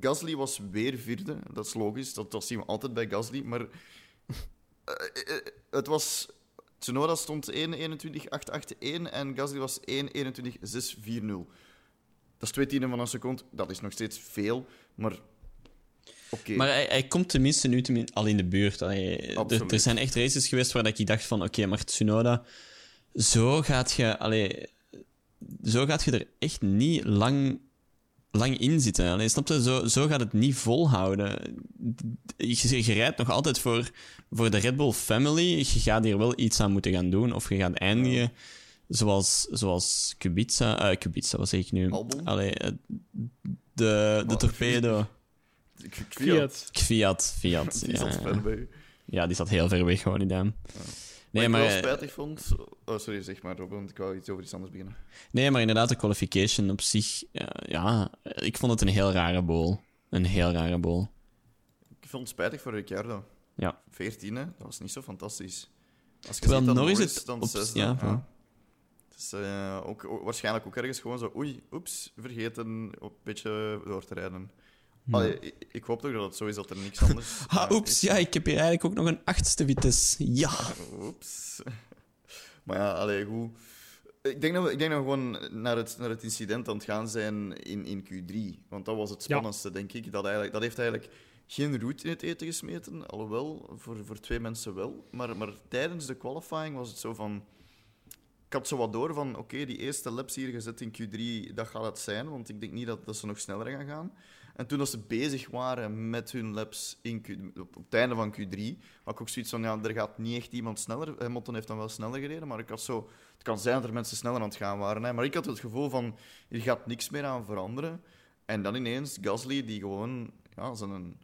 Gasly was weer vierde. Dat is logisch. Dat, dat zien we altijd bij Gasly. Maar eh, eh, het was... Tsunoda stond 1.21.881 en Gasly was 1.21.640. Dat is twee tienden van een seconde. Dat is nog steeds veel, maar... Maar hij, hij komt tenminste nu tenmin- al in de buurt. Er, er zijn echt races geweest waar dat ik dacht van... Oké, maar Tsunoda... Zo gaat je... Allee, zo gaat je er echt niet lang, lang in zitten. Allee, snap je? Zo, zo gaat het niet volhouden. Je, je rijdt nog altijd voor, voor de Red Bull family. Je gaat hier wel iets aan moeten gaan doen. Of je gaat eindigen zoals, zoals Kubica... eh Kubica, wat zeg ik nu? Albon? Allee, eh, de, de Oh, torpedo... Fiat. Fiat, Fiat. Die ja, zat ver bij u. ja, die zat heel ver weg gewoon, die dame. Nee, Wat maar, ik wel eh, spijtig vond... Oh, sorry, zeg maar, Robin, want ik wou iets over iets anders beginnen. nee, maar inderdaad, de qualification op zich... Ja, ja, ik vond het een heel rare bowl. Een heel rare bowl. Ik vond het spijtig voor Ricciardo. Ja. 14, dat was niet zo fantastisch. Als je Terwijl ziet dat Norris het dan op- zesde, ja, ja. Het is eh, ook, ook- waarschijnlijk ook ergens gewoon zo, oei, oeps, vergeten op een beetje door te rijden. Allee, ik, ik hoop toch dat het zo is dat er niks anders Ha, eh, oeps, is. ja, ik heb hier eigenlijk ook nog een achtste Vitesse. Ja. Oeps. Maar ja, allee, goed. Ik denk dat we, ik denk dat we gewoon naar het, naar het incident aan het gaan zijn in, in Q3. Want dat was het spannendste, denk ik. Dat, eigenlijk, dat heeft eigenlijk geen roet in het eten gesmeten. Alhoewel, voor, voor twee mensen wel. Maar, maar tijdens de qualifying was het zo van... Ik had zo wat door van, oké, die eerste laps hier gezet in Q3, dat gaat het zijn. Want ik denk niet dat, dat ze nog sneller gaan gaan. En toen dat ze bezig waren met hun laps in op het einde van Q3, had ik ook zoiets van, ja, er gaat niet echt iemand sneller. Hamilton heeft dan wel sneller gereden, maar ik had zo... Het kan zijn dat er mensen sneller aan het gaan waren, hè, maar ik had het gevoel van, hier gaat niks meer aan veranderen. En dan ineens Gasly, die gewoon... Ja, zijn...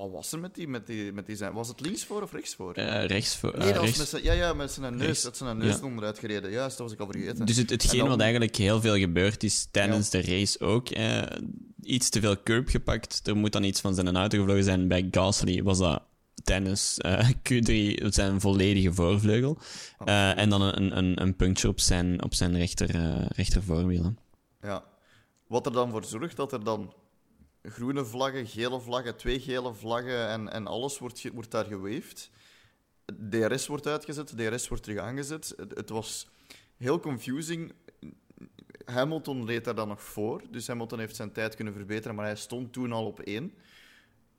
Wat was er met die, met die, met die zijn... Was het links voor of rechts voor? Eh, rechts voor... nee, eh, dat was rechts. met zijn, ja, ja, met zijn neus. Rechts. Dat zijn neus Ja. onderuit gereden. Juist, dat was ik al vergeten. Dus het, hetgeen dan- wat eigenlijk heel veel gebeurd is tijdens de race ook. Eh, iets te veel curb gepakt. Er moet dan iets van zijn auto gevlogen zijn. Bij Gasly was dat tijdens eh, Q3 zijn volledige voorvleugel. Eh, en dan een, een, een puntje op zijn, op zijn rechter, rechter voorwiel. hè. Ja. Wat er dan voor zorgt dat er dan groene vlaggen, gele vlaggen, twee gele vlaggen en, en alles wordt, wordt daar gewaved. DRS wordt uitgezet, DRS wordt terug aangezet. Het, was heel confusing. Hamilton reed daar dan nog voor, dus Hamilton heeft zijn tijd kunnen verbeteren, maar hij stond toen al op één.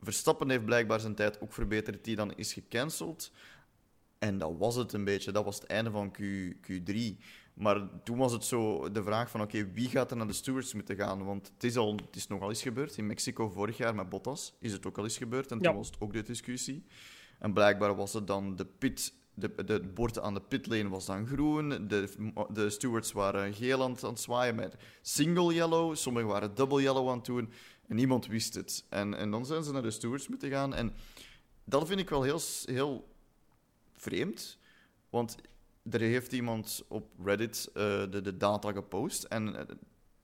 Verstappen heeft blijkbaar zijn tijd ook verbeterd, die dan is gecanceld. En dat was het een beetje. Dat was het einde van Q, Q3. Maar toen was het zo de vraag van, oké, wie gaat er naar de stewards moeten gaan? Want het is, al, het is nogal eens gebeurd. In Mexico vorig jaar met Bottas is het ook al eens gebeurd. En toen Ja. was het ook de discussie. En blijkbaar was het dan de pit de, de, het bord aan de pitlane was dan groen. De, de stewards waren geel aan, het- aan het zwaaien met single yellow. Sommigen waren double yellow aan het doen. En niemand wist het. En, en dan zijn ze naar de stewards moeten gaan. En dat vind ik wel heel, heel vreemd. Want er heeft iemand op Reddit eh, de, de data gepost. En eh,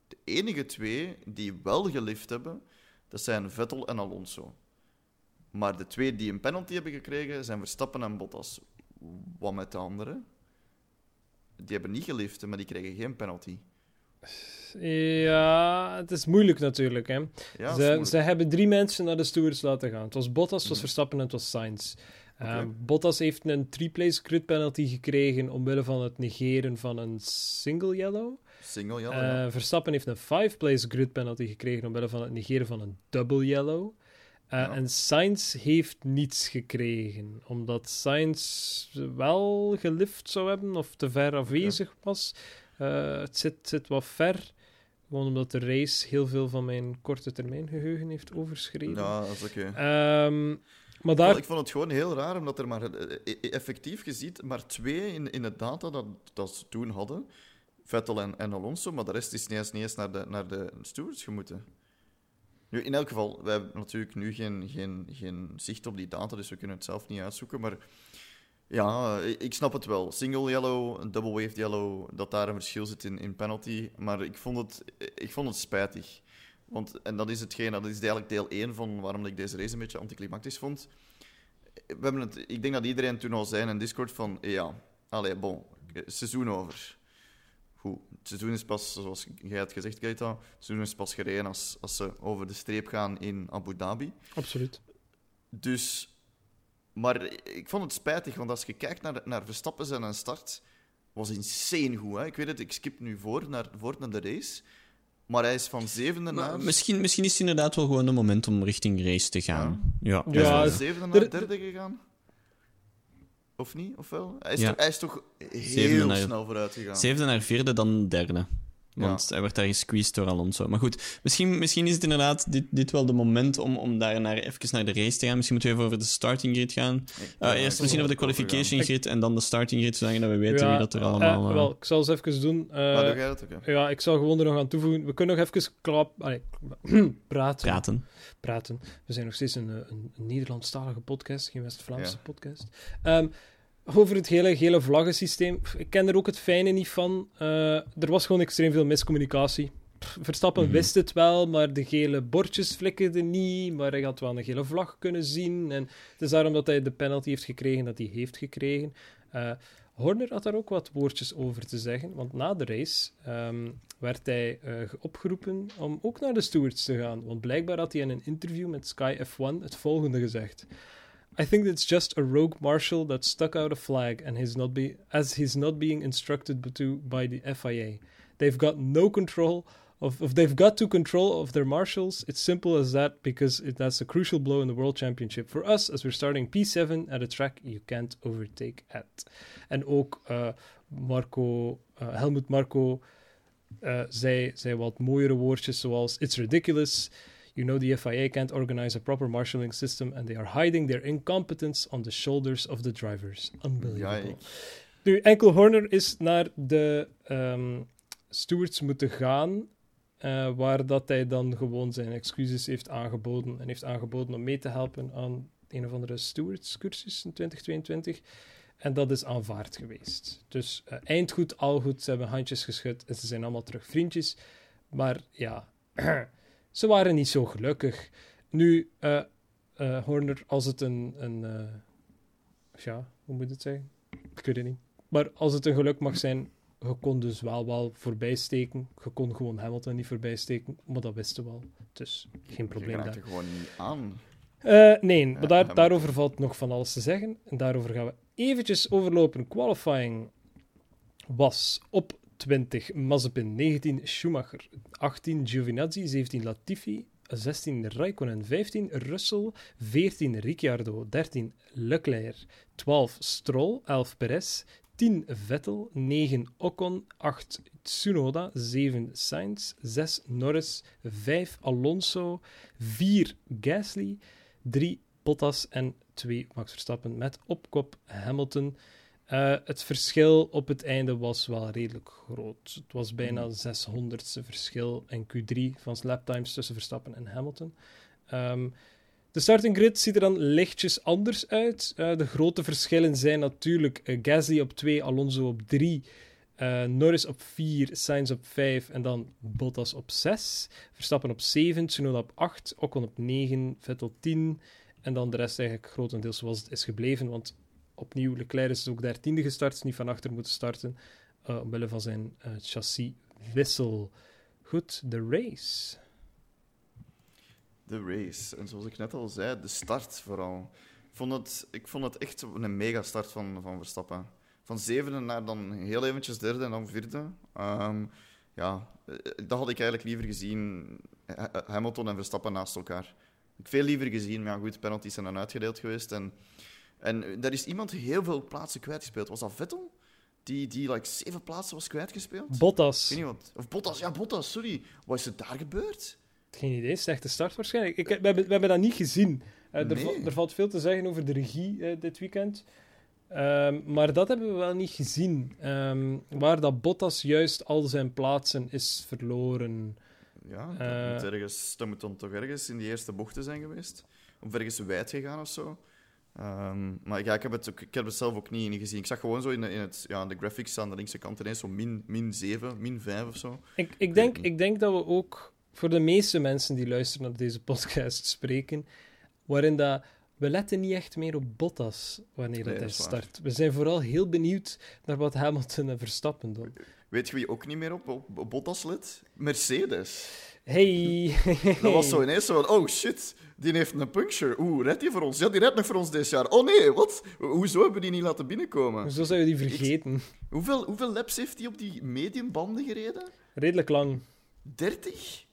de enige twee die wel gelift hebben, dat zijn Vettel en Alonso. Maar de twee die een penalty hebben gekregen, zijn Verstappen en Bottas. Wat met de anderen? Die hebben niet gelift, maar die kregen geen penalty. Ja, het is moeilijk natuurlijk. Hè. Ja, ze, moeilijk. ze hebben drie mensen naar de stewards laten gaan. Het was Bottas, het was Mhm. Verstappen en het was Sainz. Ehm, Bottas heeft een three-place grid penalty gekregen omwille van het negeren van een single yellow. Single, ja. Eh, ja. Verstappen heeft een five-place grid penalty gekregen omwille van het negeren van een double yellow. Eh, Ja. En Sainz heeft niets gekregen, omdat Sainz wel gelift zou hebben of te ver afwezig was. Eh, het zit, zit wat ver, gewoon omdat de race heel veel van mijn korte termijn geheugen heeft overschreden. Ja, dat is oké. Ehm, maar Ik daar vond- Ik vond het gewoon heel raar, omdat er maar eh, eh, effectief gezien maar twee in, in het data dat, dat ze toen hadden. Vettel en, en Alonso, maar de rest is niet eens, niet eens naar, de, naar de stewards gemoeten. Nu, in elk geval, we hebben natuurlijk nu geen, geen, geen zicht op die data, dus we kunnen het zelf niet uitzoeken. Maar ja, ik snap het wel. Single yellow, double waved yellow, dat daar een verschil zit in, in penalty. Maar ik vond het, ik vond het spijtig. Want, en dat is hetgeen, dat is eigenlijk deel 1 van waarom ik deze race een beetje anticlimactisch vond. We hebben het, ik denk dat iedereen toen al zei in Discord van, ja, allee, bon, seizoen over. Goed, het seizoen is pas, zoals jij had gezegd, Keita, het seizoen is pas gereden als, als ze over de streep gaan in Abu Dhabi. Absoluut. Dus, maar ik vond het spijtig, want als je kijkt naar, naar Verstappen zijn start, was insane goed. Hè? Ik weet het, ik skip nu voor naar, voor naar de race. Maar hij is van zevende Maar naar... misschien, misschien is het inderdaad wel gewoon een moment om richting race te gaan. Ja. Hij is Ja, van zevende naar er- derde gegaan. Of niet? Of wel? Hij is, Ja. toch, hij is toch Zevende heel naar- snel vooruit gegaan. Zevende naar vierde, dan derde. Want hij werd daar gesqueezed door Alonso. Maar goed, misschien, misschien is het inderdaad dit, dit wel de moment om, om daar naar, even naar de race te gaan. Misschien moeten we even over de starting grid gaan. Uh, ja, eerst misschien over de qualification grid en dan de starting grid, zodat we weten Ja, wie dat er eh, allemaal... eh, wel, ik zal eens even doen. eh, doe jij dat ook, ja, ik zal gewoon er nog aan toevoegen. We kunnen nog even klap, allee, praten. praten. praten. We zijn nog steeds een, eh, een, een Nederlandstalige podcast, geen West-Vlaamse Ja. podcast. Ehm, over het hele gele vlaggensysteem. Ik ken er ook het fijne niet van. Eh, er was gewoon extreem veel miscommunicatie. Verstappen Mhm. wist het wel, maar de gele bordjes flikkerden niet. Maar hij had wel een gele vlag kunnen zien. En het is daarom dat hij de penalty heeft gekregen dat hij heeft gekregen. Eh, Horner had daar ook wat woordjes over te zeggen. Want na de race ehm, werd hij eh, opgeroepen om ook naar de stewards te gaan. Want blijkbaar had hij in een interview met Sky F1 het volgende gezegd. I think it's just a rogue marshal that stuck out a flag and he's not be, as he's not being instructed to by the FIA. They've got no control of, of they've got to control of their marshals. It's simple as that because it, that's a crucial blow in the World Championship. For us, as we're starting P7 at a track you can't overtake at. En ook eh, Marco, eh, Helmut Marco eh, zei, zei wat mooiere woordjes zoals It's ridiculous. You know the FIA can't organize a proper marshalling system and they are hiding their incompetence on the shoulders of the drivers. Unbelievable. Ja, Nu, enkel Horner is naar de ehm, stewards moeten gaan, eh, waar dat hij dan gewoon zijn excuses heeft aangeboden en heeft aangeboden om mee te helpen aan een of andere stewardscursus in 2022. En dat is aanvaard geweest. Dus eh, eindgoed, al goed, ze hebben handjes geschud en ze zijn allemaal terug vriendjes. Maar ja, ze waren niet zo gelukkig. Nu, eh, eh, Horner, als het een, een eh, ja, hoe moet het zeggen? Ik weet het niet. Maar als het een geluk mag zijn, je kon dus wel wel voorbij steken. Je kon gewoon Hamilton niet voorbij steken, maar dat wisten we al. Dus geen Je probleem raakt daar. er gewoon niet aan. Nee, maar daar, daarover valt nog van alles te zeggen. En daarover gaan we eventjes overlopen. Qualifying was op 20 Mazepin, 19 Schumacher, 18 Giovinazzi, 17 Latifi, 16 Raikkonen, 15 Russell, 14 Ricciardo, 13 Leclerc, 12 Stroll, 11 Perez, 10 Vettel, 9 Ocon, 8 Tsunoda, 7 Sainz, 6 Norris, 5 Alonso, 4 Gasly, 3 Bottas en 2 Max Verstappen met op kop Hamilton. Uh, het verschil op het einde was wel redelijk groot. Het was bijna 600ste verschil in Q3 van laptimes tussen Verstappen en Hamilton. Um, de starting grid ziet er dan lichtjes anders uit. Uh, de grote verschillen zijn natuurlijk uh, Gasly op 2, Alonso op 3, uh, Norris op 4, Sainz op 5 en dan Bottas op 6. Verstappen op 7, Tsunoda op 8, Ocon op 9, Vettel 10 en dan de rest eigenlijk grotendeels zoals het is gebleven, want opnieuw, Leclerc is ook daar tiende gestart, niet van achter moeten starten, uh, omwille van zijn uh, chassiswissel. Goed, de race. De race. En zoals ik net al zei, de start vooral. Ik vond het, ik vond het echt een mega start van, van Verstappen. Van zevende naar dan heel eventjes derde en dan vierde. Um, ja, eh, dat had ik eigenlijk liever gezien. Hamilton en Verstappen naast elkaar. Ik veel liever gezien, maar ja, goed, penalties zijn dan uitgedeeld geweest. En en daar is iemand heel veel plaatsen kwijtgespeeld. Was dat Vettel? Die, die like, zeven plaatsen was kwijtgespeeld? Bottas. Ik weet niet wat. Of Bottas, ja, Bottas, sorry. Wat is er daar gebeurd? Geen idee, slechte start waarschijnlijk. Ik, we, hebben, we hebben dat niet gezien. Uh, er, er, valt veel te zeggen over de regie uh, dit weekend. Um, maar dat hebben we wel niet gezien. Um, waar dat Bottas juist al zijn plaatsen is verloren. Ja, dat, uh, moet ergens, dat moet dan toch ergens in die eerste bochten zijn geweest. Of ergens wijd gegaan of zo. Um, maar ja, ik heb, het ook, ik heb het zelf ook niet gezien. Ik zag gewoon zo in de, in het, ja, de graphics aan de linkse kant ineens zo min, min 7, min 5 of zo. Ik, ik, denk, ik denk dat we ook voor de meeste mensen die luisteren naar deze podcast spreken, waarin dat we letten niet echt meer op Bottas wanneer nee, het start. We zijn vooral heel benieuwd naar wat Hamilton en Verstappen doen. Weet je wie ook niet meer op, op, op Bottas let? Mercedes. Hey. Dat was zo ineens zo van, oh shit, die heeft een puncture. Oeh, redt die voor ons? Ja, die redt nog voor ons dit jaar. Oh nee, wat? Hoezo hebben we die niet laten binnenkomen? Hoezo zijn we die vergeten? Hoeveel, hoeveel laps heeft hij op die mediumbanden gereden? Redelijk lang. 30?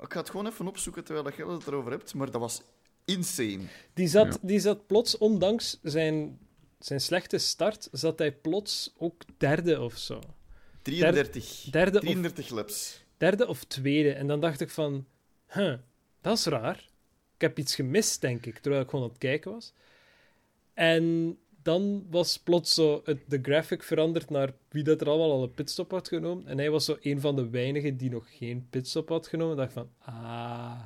Ik ga het gewoon even opzoeken terwijl je het erover hebt, maar dat was insane. Die zat, die zat plots, ondanks zijn, zijn slechte start, zat hij plots ook derde of zo. 33. Derde 33 laps. Derde of tweede. En dan dacht ik van, huh, dat is raar heb iets gemist, denk ik, terwijl ik gewoon aan het kijken was. En dan was plots zo het, de graphic veranderd naar wie dat er allemaal al een pitstop had genomen. En hij was zo een van de weinigen die nog geen pitstop had genomen. Ik dacht van, ah,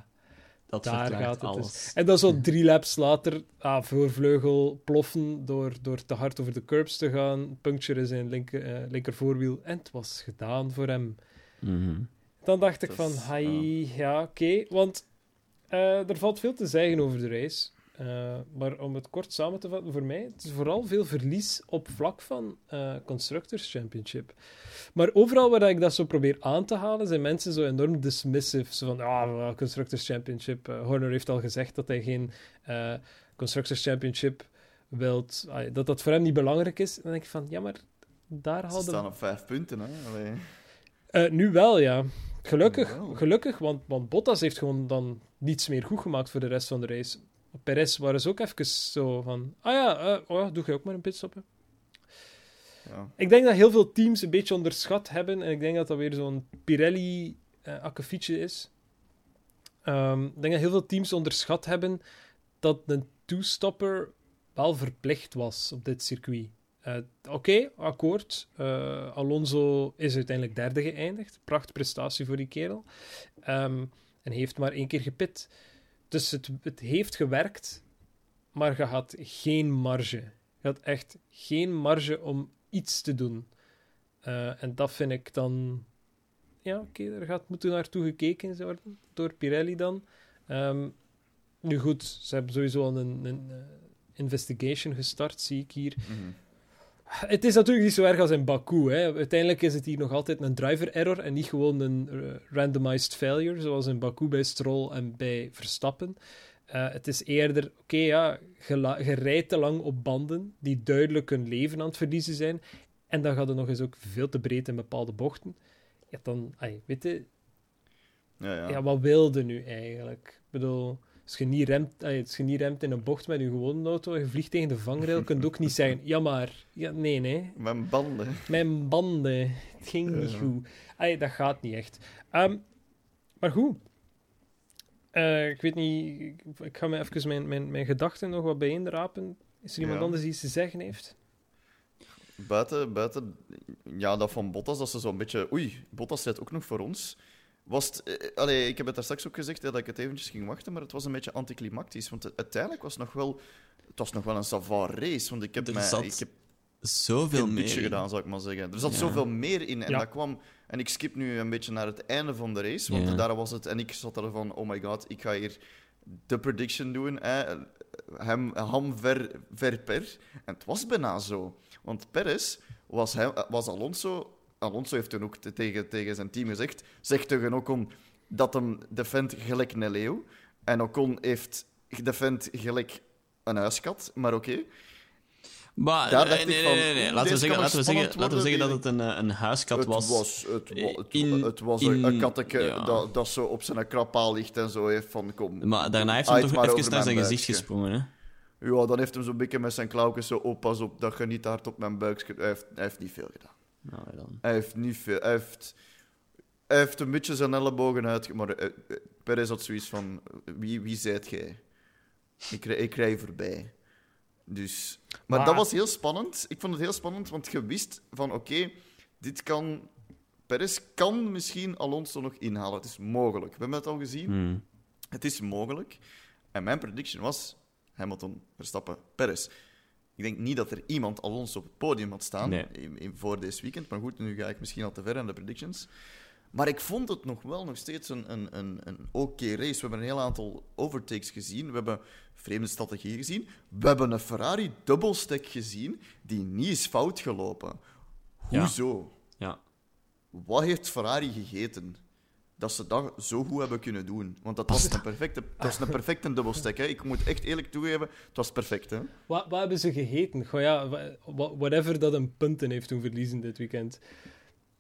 dat daar gaat het alles. Dus. En dan zo drie laps later, ah, voorvleugel ploffen door, door te hard over de curbs te gaan. Puncture in zijn linker, uh, linker voorwiel. En het was gedaan voor hem. Mhm. Dan dacht ik van, hi, ja, oké. Want uh, er valt veel te zeggen over de race. Uh, maar om het kort samen te vatten, voor mij, het is vooral veel verlies op vlak van uh, Constructors Championship. Maar overal waar ik dat zo probeer aan te halen, zijn mensen zo enorm dismissive. Zo van, ah, Constructors Championship. Horner heeft al gezegd dat hij geen Constructors Championship wilt, dat dat voor hem niet belangrijk is. En dan denk ik van, ja, maar daar hadden... Ze staan op vijf punten, hè? nu wel, ja. Gelukkig, gelukkig want, want Bottas heeft gewoon dan niets meer goed gemaakt voor de rest van de race. Op Perez waren ze ook even zo van... Ah ja, uh, oh, doe je ook maar een pitstop. Ja. Ik denk dat heel veel teams een beetje onderschat hebben. En ik denk dat dat weer zo'n Pirelli-akkefietje uh, is. Um, ik denk dat heel veel teams onderschat hebben dat een two-stopper wel verplicht was op dit circuit. Uh, Oké, akkoord. Uh, Alonso is uiteindelijk derde geëindigd. Prachtprestatie voor die kerel. Um, en heeft maar één keer gepit. Dus het, het heeft gewerkt, maar je had geen marge. Je had echt geen marge om iets te doen. Uh, en dat vind ik dan... Ja, oké, okay, er gaat moeten naartoe gekeken worden door Pirelli dan. Um, nu goed, ze hebben sowieso een, een, een investigation gestart, zie ik hier. -hmm. Het is natuurlijk niet zo erg als in Baku. Hè. Uiteindelijk is het hier nog altijd een driver error en niet gewoon een uh, randomized failure, zoals in Baku bij Stroll en bij Verstappen. Uh, het is eerder, oké, okay, ja, je, rijdt te lang op banden die duidelijk hun leven aan het verliezen zijn. En dan gaat het nog eens ook veel te breed in bepaalde bochten. Ja, dan, ay, weet je, ja, ja. ja, wat wilde nu eigenlijk? Ik bedoel, als je niet remt, als je niet remt in een bocht met je gewone auto en je vliegt tegen de vangrail, kun je ook niet zeggen, ja maar, ja, nee, nee. Mijn banden. Mijn banden. Het ging niet goed. Allee, dat gaat niet echt. Um, maar goed. Eh, ik weet niet, ik- ga me even mijn, mijn, mijn gedachten nog wat bijeenrapen. Is er iemand Ja. anders die iets te zeggen heeft? Buiten, buiten ja, dat van Bottas, dat ze zo'n beetje... Oei, Bottas rijdt ook nog voor ons. Was het, eh, allee, ik heb het daar straks ook gezegd, hè, dat ik het eventjes ging wachten, maar het was een beetje anticlimactisch. Want uiteindelijk was het nog wel, het was nog wel een savoir race. Want ik heb, Er mij, zat ik heb Zoveel veel meer. gedaan, zou ik maar zeggen. Er zat Ja. zoveel meer in. En Ja. dat kwam... En ik skip nu een beetje naar het einde van de race, want Ja. daar was het... En ik zat er van, oh my god, ik ga hier de prediction doen. Hè. Hem, ham ver, ver per. En het was bijna zo. Want Perez was, was Alonso... Alonso heeft toen ook te- tegen, tegen zijn team gezegd... Zegt tegen Ocon dat hem defend gelijk een leeuw. En Ocon heeft defend gelijk een huiskat. Maar oké. Maar, eh, nee, nee, nee, nee. Laten we zeggen, laten we zeggen, laten we zeggen dat het een, eh, een huiskat Het was. was, het, wa- het, in- het was in- een, katteke ja. dat, dat zo op zijn krapaal ligt en zo heeft van kom. Maar daarna heeft hij toch maar even naar zijn gezicht gesprongen, hè? Ja, dan heeft hem zo'n beetje met zijn klauwjes zo, oh pas op, dat je niet hard op mijn buik. Hij heeft, hij heeft niet veel gedaan. Nou, dan. Hij heeft niet veel. Hij heeft, hij heeft een beetje zijn ellebogen uit. Maar eh, Perez had zoiets van: wie, wie zijt jij? Ik, rij- ik rij voorbij. Dus. Maar, Maar- dat was heel spannend. Ik vond het heel spannend, want je wist van: oké, dit kan. Perez kan misschien Alonso nog inhalen. Het is mogelijk. We hebben het al gezien. Hmm. Het is mogelijk. En mijn prediction was Hamilton, Verstappen, Perez. Ik denk niet dat er iemand Alonso op het podium had staan Nee. in, in- voor deze weekend. Maar goed, nu ga ik misschien al te ver aan de predictions. Maar ik vond het nog wel nog steeds een, een, een, een oké race. We hebben een heel aantal overtakes gezien. We hebben vreemde strategie gezien. We hebben een Ferrari dubbelstack gezien die niet is fout gelopen. Ja. Hoezo? Ja. Wat heeft Ferrari gegeten? Dat ze dat zo goed hebben kunnen doen. Want dat was een perfecte, dat was een perfecte dubbelstack. Hè. Ik moet echt eerlijk toegeven, het was perfect. Hè. Wat, wat hebben ze gegeten? Goh ja, whatever dat een punten heeft doen verliezen dit weekend.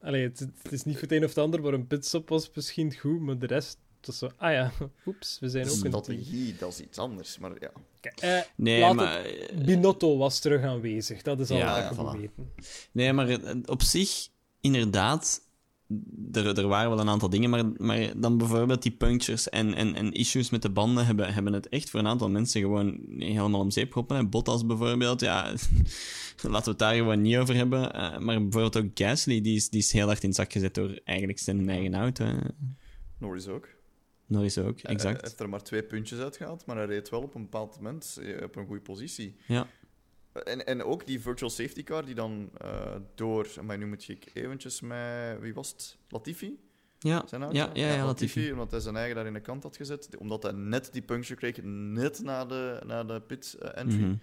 Allee, het, het is niet voor het een of het ander, maar een pitstop was misschien goed, maar de rest zo... Ah ja, oeps, we zijn ook een team. Strategie, dat is iets anders. Maar ja, eh, Nee, maar... het- Binotto was terug aanwezig, dat is al Ja, ja, voilà. weten. Nee, maar eh, op zich, inderdaad, er, er waren wel een aantal dingen, maar, maar dan bijvoorbeeld die punctures en, en, en issues met de banden hebben, hebben het echt voor een aantal mensen gewoon helemaal om zeep geholpen. Bottas bijvoorbeeld, ja, laten we het daar gewoon niet over hebben. Eh, maar bijvoorbeeld ook Gasly, die is, die is heel hard in het zak gezet door eigenlijk zijn eigen auto. Norris ook. Norris ook, Hij exact. heeft er maar twee puntjes uitgehaald, maar hij reed wel op een bepaald moment eh, op een goede positie. Ja. En, en ook die virtual safety car die dan eh, door... Maar nu moet ik eventjes met... Wie was het? Latifi? Ja, Zijn auto? ja, ja, ja, Latifi. Omdat hij zijn eigen daar in de kant had gezet. Omdat hij net die puncture kreeg, net na de, na de pit eh, entry.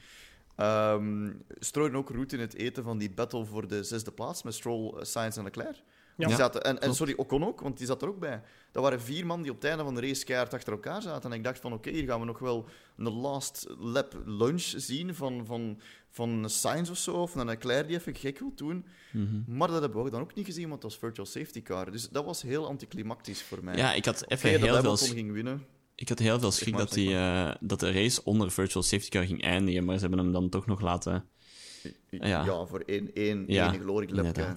Strooiden ook route in het eten van die battle voor de zesde plaats met Stroll, eh, Sainz en Leclerc. Ja. Die zaten, en, en sorry, Ocon ook, want die zat er ook bij. Dat waren vier man die op het einde van de race keihard achter elkaar zaten. En ik dacht van, oké, hier gaan we nog wel een last lap lunch zien van, van, van Sainz of zo, of een Leclerc die even gek wil doen. Mhm. Maar dat hebben we dan ook niet gezien, want het was virtual safety car. Dus dat was heel anticlimactisch voor mij. Ja, ik had even dat heel veel ging winnen. Ik had heel veel schrik dat, die, eh, dat de race onder virtual safety car ging eindigen, maar ze hebben hem dan toch nog laten... Ja, Ja. voor één, één, Ja, glory lap. Eh,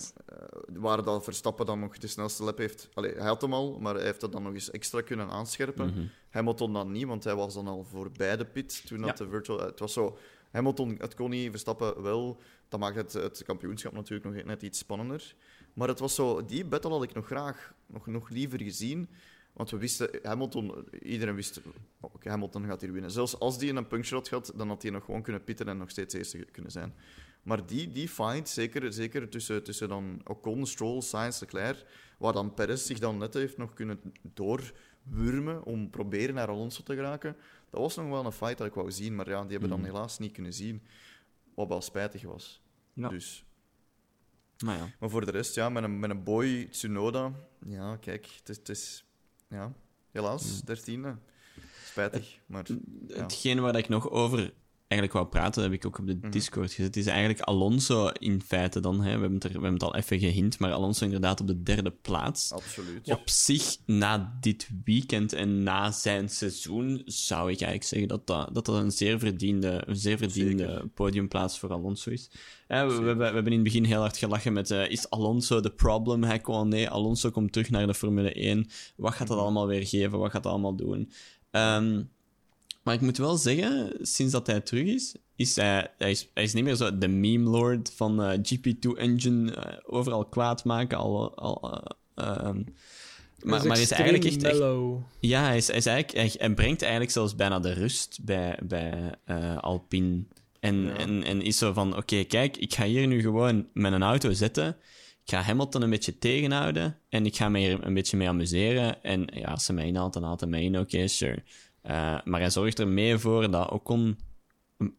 waar dat Verstappen dan nog de snelste lap heeft. Allee, hij had hem al, maar hij heeft dat dan nog eens extra kunnen aanscherpen. Mhm. Hamilton dan niet, want hij was dan al voorbij de pit toen dat Ja. de virtual... Het was zo... Hamilton, het kon niet, Verstappen wel. Dat maakt het, het kampioenschap natuurlijk nog net iets spannender. Maar het was zo... Die battle had ik nog graag, nog, nog liever gezien. Want we wisten... Hamilton... Iedereen wist... Oké, Hamilton gaat hier winnen. Zelfs als die een puncture had gehad, dan had hij nog gewoon kunnen pitten en nog steeds eerste kunnen zijn. Maar die, die fight, zeker, zeker tussen, tussen dan Ocon, Stroll, Sainz, Leclerc, waar dan Perez zich dan net heeft nog kunnen doorwurmen om proberen naar Alonso te geraken, dat was nog wel een fight dat ik wou zien. Maar ja, die hebben dan Mhm. helaas niet kunnen zien, wat wel spijtig was. Ja. Dus. Maar ja. Maar voor de rest, ja, met een, met een boy Tsunoda, ja, kijk, het is, het is ja, helaas, dertiende. Spijtig, maar ja. Hetgeen waar ik nog over eigenlijk wou praten, heb ik ook op de Mhm. Discord gezet, is eigenlijk Alonso in feite dan. Hè. We, hebben het er, we hebben het al even gehint, maar Alonso inderdaad op de derde plaats. absoluut. Op zich, na dit weekend en na zijn seizoen, zou ik eigenlijk zeggen dat dat, dat, dat een zeer verdiende, een zeer verdiende Zeker. podiumplaats voor Alonso is. Hè, we, we, hebben, we hebben in het begin heel hard gelachen met eh, is Alonso de problem? Hij kon, nee, Alonso komt terug naar de Formule 1. Wat gaat dat allemaal weer geven? Wat gaat dat allemaal doen? Ehm, maar ik moet wel zeggen, sinds dat hij terug is, is hij, hij, is, hij is niet meer zo de meme lord van eh, GP2 Engine, eh, overal kwaad maken, al... al eh, ehm, maar, maar is eigenlijk echt, ja, hij, is, hij, is eigenlijk, hij, hij brengt eigenlijk zelfs bijna de rust bij, bij Alpine. En, Ja. en, en is zo van: oké, kijk, ik ga hier nu gewoon met een auto zitten. Ik ga Hamilton een beetje tegenhouden. En ik ga me hier een beetje mee amuseren. En ja, als ze mij inhaalt, dan haalt hij mij in, oké, sure. Eh, maar hij zorgt er mee voor dat Ocon.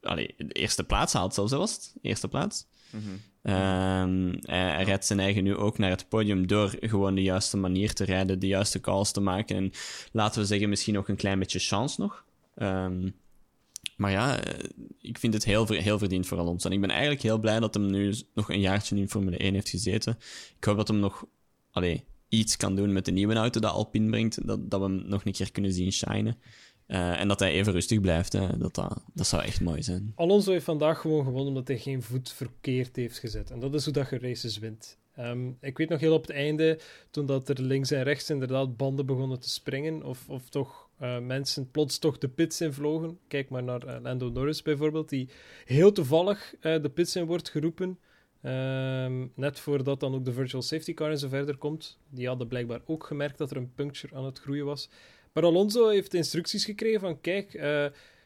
Allee, de eerste plaats haalt, zelfs was het? Eerste plaats. Mhm. Ehm, hij, hij rijdt zijn eigen nu ook naar het podium door gewoon de juiste manier te rijden, de juiste calls te maken. En laten we zeggen, misschien ook een klein beetje chance nog. Ehm, maar ja, eh, ik vind het heel, heel verdiend voor Alonso. En ik ben eigenlijk heel blij dat hem nu nog een jaartje in Formule 1 heeft gezeten. Ik hoop dat hem nog allee, iets kan doen met de nieuwe auto dat Alpine brengt. Dat, dat we hem nog een keer kunnen zien shinen. Eh, en dat hij even rustig blijft. Hè. Dat, dat, dat zou echt mooi zijn. Alonso heeft vandaag gewoon gewonnen omdat hij geen voet verkeerd heeft gezet. En dat is hoe dat je races wint. Ehm, ik weet nog heel op het einde, toen dat er links en rechts inderdaad banden begonnen te springen, of, of toch eh, mensen plots toch de pits in vlogen. Kijk maar naar eh, Lando Norris bijvoorbeeld, die heel toevallig de pits in wordt geroepen. Ehm, net voordat dan ook de virtual safety car en zo verder komt. Die hadden blijkbaar ook gemerkt dat er een puncture aan het groeien was. Maar Alonso heeft instructies gekregen van kijk, eh,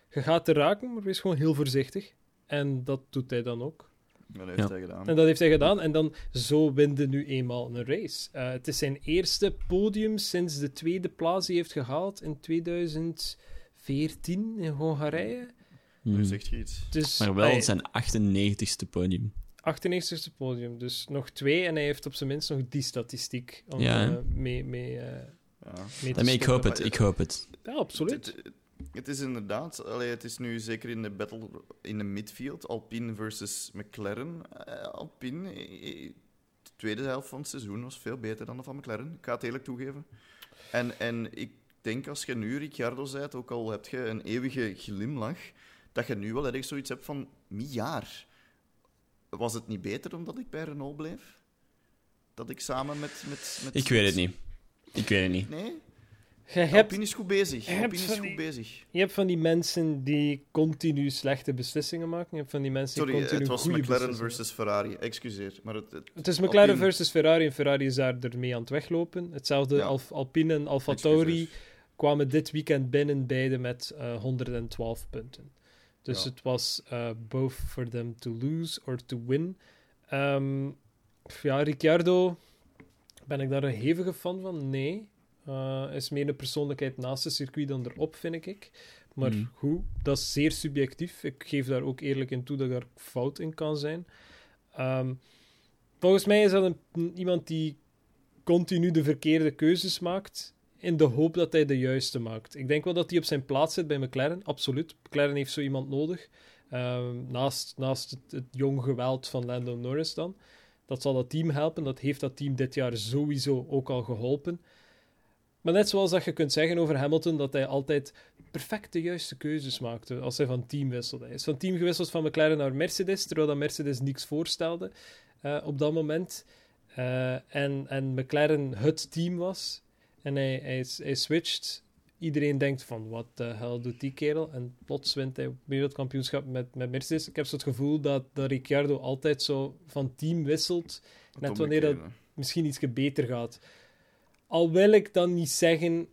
je gaat er raken, maar wees gewoon heel voorzichtig. En dat doet hij dan ook. Dat heeft Ja. hij gedaan. En dat heeft hij gedaan. En dan zo winde nu eenmaal een race. Eh, het is zijn eerste podium sinds de tweede plaats die hij heeft gehaald in 2014 in Hongarije. Hmm. Nu zegt je iets. Dus Maar wel hij- zijn 98ste podium. 98ste podium. Dus nog twee. En hij heeft op zijn minst nog die statistiek om Ja, eh, mee, mee, eh, Ja. Daarmee, ik hoop het, ik hoop het. Ja, absoluut. Het, het- is inderdaad, allee, het is nu zeker in de battle in de midfield, Alpine versus McLaren. Eh, Alpine, eh, eh, de tweede helft van het seizoen was veel beter dan de van McLaren. Ik ga het eerlijk toegeven. En, en ik denk als je nu Ricciardo bent, ook al heb je een eeuwige glimlach, dat je nu wel ergens zoiets hebt van, jaar. Was het niet beter omdat ik bij Renault bleef? Dat ik samen met... met, met Ik weet het niet. Ik weet het niet. Nee? Je hebt, Alpine is goed bezig. je hebt is van goed die- bezig. je hebt van die mensen die continu slechte beslissingen maken. Je hebt van die mensen Sorry, die continu het was goede McLaren versus Ferrari. Excuseer. Maar het, het- Het is McLaren Alpine- versus Ferrari en Ferrari is daar ermee aan het weglopen. Hetzelfde Ja. Alf- Alpine en Alfa Tauri kwamen dit weekend binnen, beide met eh, 112 punten. Dus Ja. het was eh, both for them to lose or to win. Ehm, ja, Ricciardo, ben ik daar een hevige fan van? Nee. Eh, is meer een persoonlijkheid naast het circuit dan erop, vind ik. Maar goed, dat is zeer subjectief. Ik geef daar ook eerlijk in toe dat daar fout in kan zijn. Ehm, volgens mij is dat een, iemand die continu de verkeerde keuzes maakt, in de hoop dat hij de juiste maakt. Ik denk wel dat hij op zijn plaats zit bij McLaren, absoluut. McLaren heeft zo iemand nodig. Ehm, naast naast het, het jong geweld van Lando Norris dan. Dat zal dat team helpen. Dat heeft dat team dit jaar sowieso ook al geholpen. Maar net zoals dat je kunt zeggen over Hamilton, dat hij altijd perfect de juiste keuzes maakte als hij van team wisselde. Hij is van team gewisseld van McLaren naar Mercedes, terwijl dat Mercedes niks voorstelde eh, op dat moment. Eh, en, en McLaren het team was. En hij, hij, hij switcht. Iedereen denkt van, wat de hel doet die kerel? En plots wint hij wereldkampioenschap met, met Mercedes. Ik heb zo het gevoel dat, dat Ricciardo altijd zo van team wisselt. Net wanneer dat misschien iets beter gaat. Al wil ik dan niet zeggen,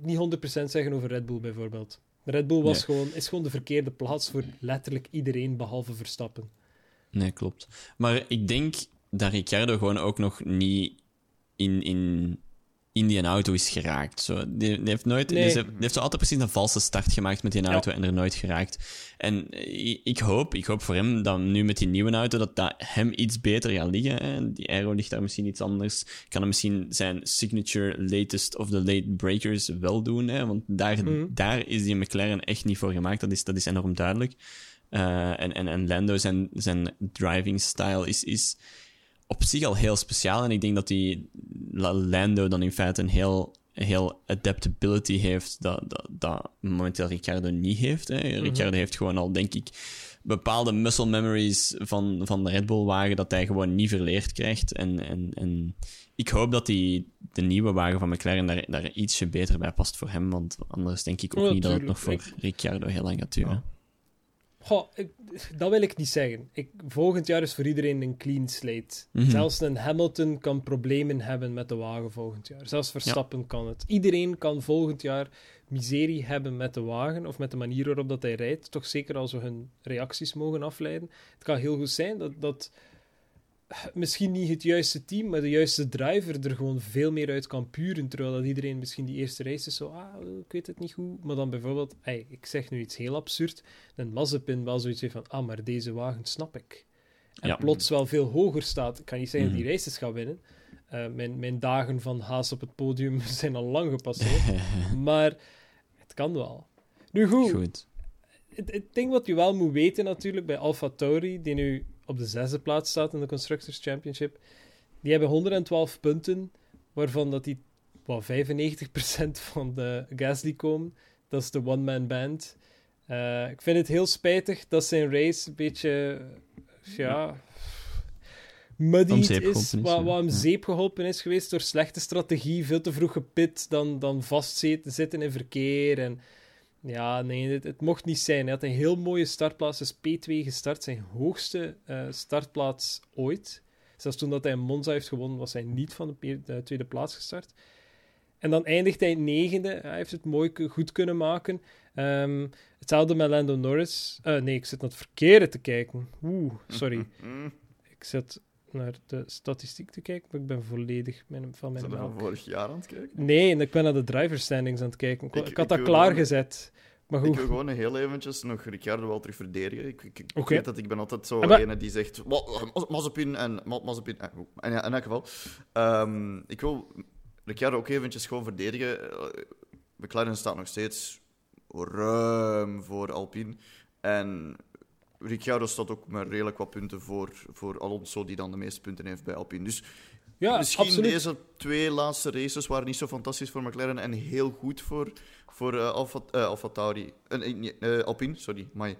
niet 100% zeggen over Red Bull bijvoorbeeld. Red Bull was Nee. gewoon, is gewoon de verkeerde plaats voor letterlijk iedereen behalve Verstappen. Nee, klopt. Maar ik denk dat Ricciardo gewoon ook nog niet in, in, in die auto is geraakt. Zo, die, die heeft nooit, Nee. die, die heeft zo altijd precies een valse start gemaakt met die auto en er nooit geraakt. En ik, ik hoop, ik hoop voor hem dat nu met die nieuwe auto dat dat hem iets beter gaat liggen. Hè. Die aero ligt daar misschien iets anders. Kan hem misschien zijn signature latest of the late breakers wel doen. Hè, want daar, Mhm. daar is die McLaren echt niet voor gemaakt. Dat is, dat is enorm duidelijk. Eh, en, en, en Lando, zijn, zijn driving style is, is op zich al heel speciaal. En ik denk dat die La- Lando dan in feite een heel heel adaptability heeft dat, dat, dat momenteel Ricciardo niet heeft. Hè. Ricciardo heeft gewoon al, denk ik, bepaalde muscle memories van, van de Red Bull-wagen dat hij gewoon niet verleerd krijgt. En, en, en ik hoop dat die, de nieuwe wagen van McLaren daar, daar ietsje beter bij past voor hem, want anders denk ik ook Ja, niet dat het nog voor. Ricciardo heel lang gaat duren. Goh, ik- dat wil ik niet zeggen. Ik, volgend jaar is voor iedereen een clean slate. Mhm. Zelfs een Hamilton kan problemen hebben met de wagen volgend jaar. Zelfs Verstappen kan het. Iedereen kan volgend jaar miserie hebben met de wagen of met de manier waarop dat hij rijdt. Toch zeker als we hun reacties mogen afleiden. Het kan heel goed zijn dat, dat misschien niet het juiste team, maar de juiste driver er gewoon veel meer uit kan puren. Terwijl dat iedereen misschien die eerste race is zo, ah, ik weet het niet goed. Maar dan bijvoorbeeld, ey, ik zeg nu iets heel absurd, een Mazepin wel zoiets heeft van, ah, maar deze wagen snap ik. En Ja. plots wel veel hoger staat. Ik kan niet zeggen dat Mhm. die races gaat winnen. Eh, mijn, mijn dagen van haas op het podium zijn al lang gepasseerd. maar het kan wel. Nu goed, Goed. het, het ding wat je wel moet weten natuurlijk bij Alfa Tauri, die nu op de zesde plaats staat in de Constructors Championship, die hebben 112 punten, waarvan dat die wat 95% van de Gasly komen. Dat is de one-man band. Eh, ik vind het heel spijtig dat zijn race een beetje, ja, zeep is, wat, wat hem zeep geholpen is geweest door slechte strategie, veel te vroeg gepit, dan, dan vastzitten zitten in verkeer en ja, nee, het, het mocht niet zijn. Hij had een heel mooie startplaats. Is P2 gestart, zijn hoogste eh, startplaats ooit. Zelfs toen dat hij Monza heeft gewonnen, was hij niet van de, de tweede plaats gestart. En dan eindigt hij negende. Hij heeft het mooi goed kunnen maken. Ehm, hetzelfde met Lando Norris. Eh, nee, ik zit naar het verkeerde te kijken. Oeh, sorry. Ik zit naar de statistiek te kijken, maar ik ben volledig mijn, van mijn zijn we van melk. vorig jaar aan het kijken? Nee, ik ben naar de driver standings aan het kijken. Ik, Ik- ik had dat klaargezet. Maar Ik wil gewoon heel eventjes nog Ricciardo wel terug verdedigen. Ik, ik, weet dat ik ben altijd zo Ah, maar- ene die zegt "Wa- Ma- Mazepin en Ma- Mazepin. eh, En ja, in elk geval. Ehm, ik wil Ricciardo ook eventjes gewoon verdedigen. Eh, McLaren staat nog steeds ruim voor Alpine. En Ricciardo staat ook met redelijk wat punten voor, voor Alonso, die dan de meeste punten heeft bij Alpine. Dus Ja, Misschien absoluut. deze twee laatste races waren niet zo fantastisch voor McLaren en heel goed voor, voor Alfa, eh, Alfa Tauri. Eh, nee, nee, eh, Alpine, sorry. Maar, die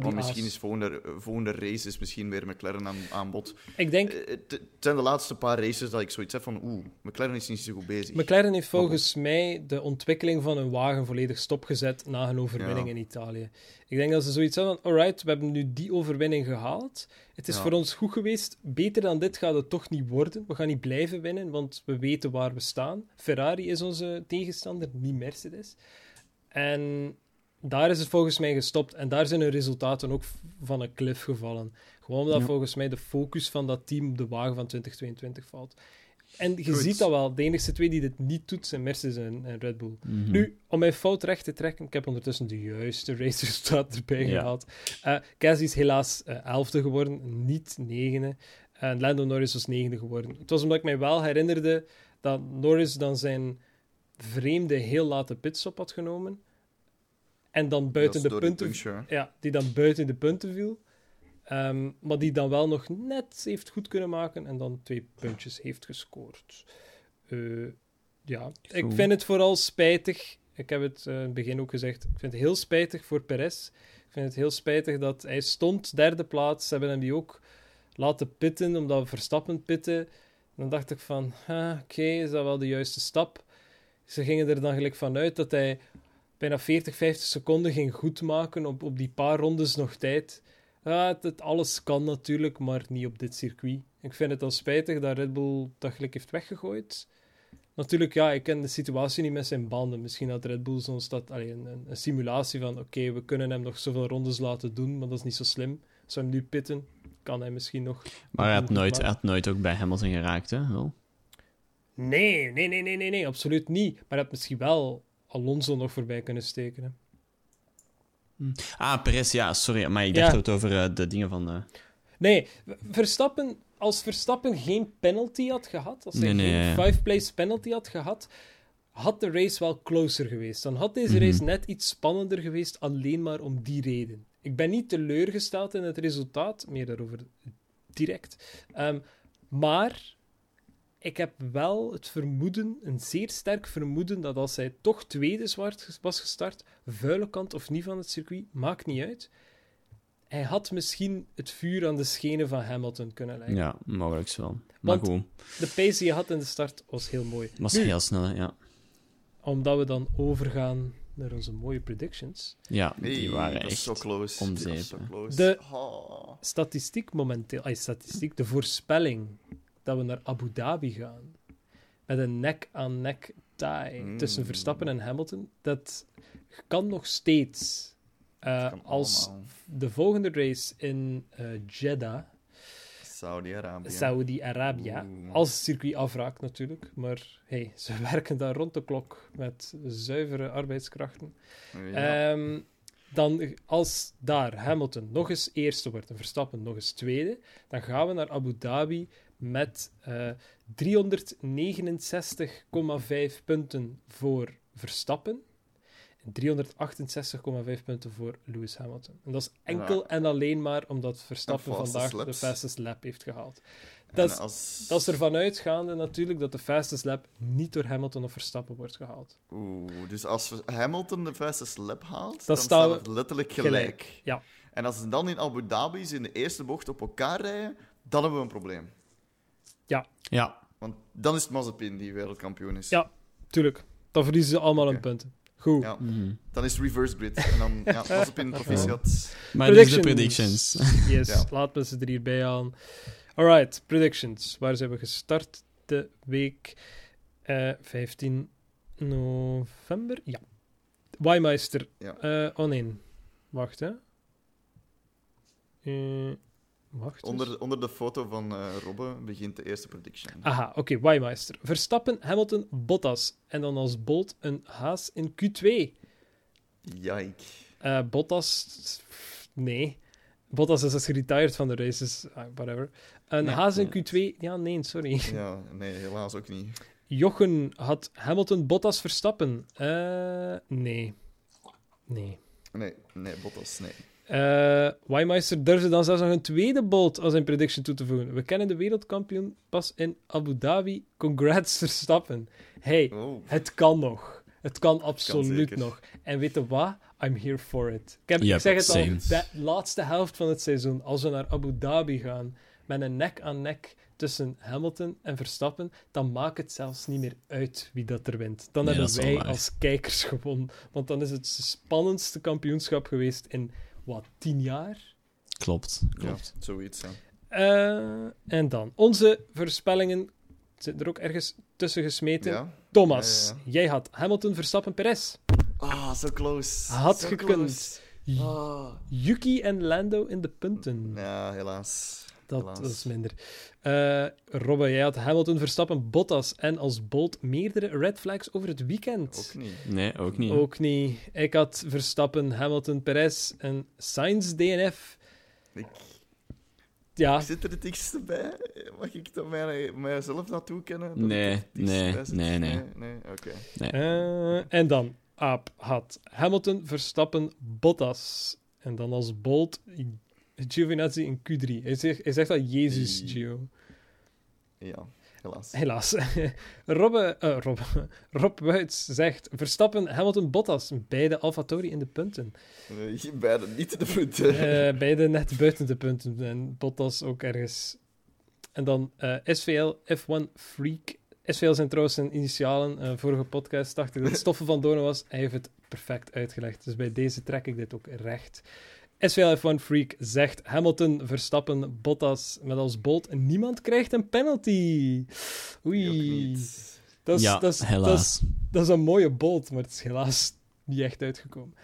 maar misschien is volgende, volgende race is misschien weer McLaren aan, aan bod. Ik denk, Eh, Het zijn de laatste paar races dat ik zoiets heb van oeh, McLaren is niet zo goed bezig. McLaren heeft volgens mij de ontwikkeling van hun wagen volledig stopgezet na hun overwinning Ja. in Italië. Ik denk dat ze zoiets hadden van, alright, we hebben nu die overwinning gehaald. Het is Ja. voor ons goed geweest. Beter dan dit gaat het toch niet worden. We gaan niet blijven winnen, want we weten waar we staan. Ferrari is onze tegenstander, niet Mercedes. En daar is het volgens mij gestopt. En daar zijn de resultaten ook van een cliff gevallen. Gewoon omdat Ja. volgens mij de focus van dat team op de wagen van 2022 valt. En je Goed. ziet dat wel. De enige twee die dit niet doet, zijn Mercedes en, en Red Bull. Mhm. Nu, om mijn fout recht te trekken, ik heb ondertussen de juiste raceresultaat erbij Ja. gehaald. Eh Gasly is helaas eh, elfde geworden, niet negende. En Lando Norris was negende geworden. Het was omdat ik mij wel herinnerde dat Norris dan zijn vreemde, heel late pitstop had genomen. En dan buiten de punten... ja, die dan buiten de punten viel. Ehm, maar die dan wel nog net heeft goed kunnen maken en dan twee puntjes heeft gescoord. Eh, ja, ik vind het vooral spijtig. Ik heb het eh, in het begin ook gezegd. Ik vind het heel spijtig voor Perez. Ik vind het heel spijtig dat hij stond derde plaats. Ze hebben hem die ook laten pitten, omdat we Verstappen pitten. Dan dacht ik van, ah, oké, is dat wel de juiste stap? Ze gingen er dan gelijk vanuit dat hij bijna 40, 50 seconden ging goedmaken op, op die paar rondes nog tijd. Ja, het, het- alles kan natuurlijk, maar niet op dit circuit. Ik vind het al spijtig dat Red Bull dat gelijk heeft weggegooid. Natuurlijk, ja, ik ken de situatie niet met zijn banden. Misschien had Red Bull zo'n stad, een, een, een simulatie van: oké, we kunnen hem nog zoveel rondes laten doen, maar dat is niet zo slim. We hem nu pitten, kan hij misschien nog. Maar hij had, nooit, hij had nooit ook bij Hamilton geraakt, hè? Wel. Nee, nee, nee, nee, nee, nee, absoluut niet. Maar hij had misschien wel Alonso nog voorbij kunnen steken. Hè. Ah, Perez, ja, sorry. Maar ik Ja. dacht het over eh, de dingen van... eh, Nee, Verstappen, als Verstappen geen penalty had gehad, als hij Nee, geen ja. five-place penalty had gehad, had de race wel closer geweest. Dan had deze Mhm. race net iets spannender geweest, alleen maar om die reden. Ik ben niet teleurgesteld in het resultaat, meer daarover direct. Ehm, maar ik heb wel het vermoeden, een zeer sterk vermoeden, dat als hij toch tweede zwart was gestart, vuile kant of niet van het circuit, maakt niet uit. Hij had misschien het vuur aan de schenen van Hamilton kunnen leggen. Ja, mogelijk wel. Maar Want- goed, De pace die hij had in de start was heel mooi. was Nu, heel snel, ja. Omdat we dan overgaan naar onze mooie predictions. Ja, die Hey, waren echt... zo close. om zeep, zo close. De- Oh. Statistiek momenteel, ay, statistiek, de voorspelling dat we naar Abu Dhabi gaan. Met een nek-aan-nek tie Mm. tussen Verstappen en Hamilton. Dat kan nog steeds. eh, Kan als allemaal. de volgende race in eh, Jeddah, Saudi-Arabië. Saudi-Arabië, als het circuit afraakt natuurlijk. Maar hey, ze werken daar rond de klok met zuivere arbeidskrachten. Ja. Ehm, dan als daar Hamilton nog eens eerste wordt en Verstappen nog eens tweede, dan gaan we naar Abu Dhabi met eh 369,5 punten voor Verstappen en 368,5 punten voor Lewis Hamilton. En dat is enkel Ja. en alleen maar omdat Verstappen vandaag de fastest lap heeft gehaald. Dat is, als... dat is ervan uitgaande natuurlijk dat de fastest lap niet door Hamilton of Verstappen wordt gehaald. Oeh, dus als Hamilton de fastest lap haalt, Dan staan we letterlijk gelijk. gelijk, ja. En als ze dan in Abu Dhabi in de eerste bocht op elkaar rijden, dan hebben we een probleem. Ja, Want dan is het Mazepin die wereldkampioen is. Ja. Tuurlijk, dan verliezen ze allemaal een punten. Goed. Ja, mhm. dan is het reverse grid. En dan, ja, Mazepin, proficiat. maar dit is de predictions. Yes, Ja. laat me ze er hierbij aan. Alright, predictions. Waar zijn we gestart de week? Eh 15 november? Ja. Wijmeister. Ja. Eh, oh nee. Wacht, hè. Eh, wacht. Onder, onder de foto van eh Robbe begint de eerste prediction. Aha, oké, Wijmeister. Verstappen, Hamilton, Bottas. En dan als Bolt een Haas in Q2. Jijk. Eh, Bottas, nee. Bottas is dus geretired van de races, ah, whatever. Een Haas in ja. Q2, ja, nee, sorry. Ja, nee, helaas ook niet. Jochen had Hamilton, Bottas, Verstappen. Eh, nee. Nee. Nee, nee, Bottas, nee. Eh Wijmeister durfde dan zelfs nog een tweede bolt als zijn prediction toe te voegen. We kennen de wereldkampioen pas in Abu Dhabi. Congrats, Verstappen. Hey, Oh, het kan nog. Het kan absoluut nog. En weet je wat? I'm here for it. Ik, heb, Yep, ik zeg het same. al, de laatste helft van het seizoen, als we naar Abu Dhabi gaan, met een nek aan nek tussen Hamilton en Verstappen, dan maakt het zelfs niet meer uit wie dat er wint. Dan Nee, hebben wij als kijkers gewonnen. Want dan is het spannendste kampioenschap geweest in, wat, tien jaar? Klopt, ja, klopt. zoiets. Ja. Eh, en dan, onze voorspellingen zitten er ook ergens tussen gesmeten. Ja. Thomas, Ja, ja, jij had Hamilton, Verstappen, Perez. Ah, zo close. Had Zo gekund. close. Ah. Yuki en Lando in de punten. Ja, helaas. Dat, helaas. is minder. Eh Robbe, jij had Hamilton, Verstappen, Bottas en als Bolt meerdere red flags over het weekend. Ook niet. Nee, ook niet. Ook niet. Ik had Verstappen, Hamilton, Perez en Sainz DNF. Ik, Ja, Zit er het dichtste bij? Mag ik dat mij, mijzelf naartoe kennen? Dat Nee, nee, zit? nee, nee. nee, oké. Eh, en dan, Aap had Hamilton, Verstappen, Bottas. En dan als Bolt Giovinazzi in Q3. Hij zegt, hij zegt dat Jezus. Gio. Ja, helaas. Helaas. Robbe, eh, Rob, Rob Wuits zegt Verstappen, Hamilton, Bottas. Beide AlphaTauri in de punten. Eh, beide niet de punten. Eh, beide net buiten de punten. En Bottas ook ergens. En dan eh, SVL F1 Freak. SVL zijn trouwens zijn initialen. Vorige podcast dacht ik dat het Stoffen van Doorn was. Hij heeft het perfect uitgelegd. Dus bij deze trek ik dit ook recht. SVL F1 Freak zegt Hamilton, Verstappen, Bottas met als bolt. En niemand krijgt een penalty. Oei. Dat is, ja, dat, is, dat, is, helaas. dat is een mooie bolt, maar het is helaas niet echt uitgekomen.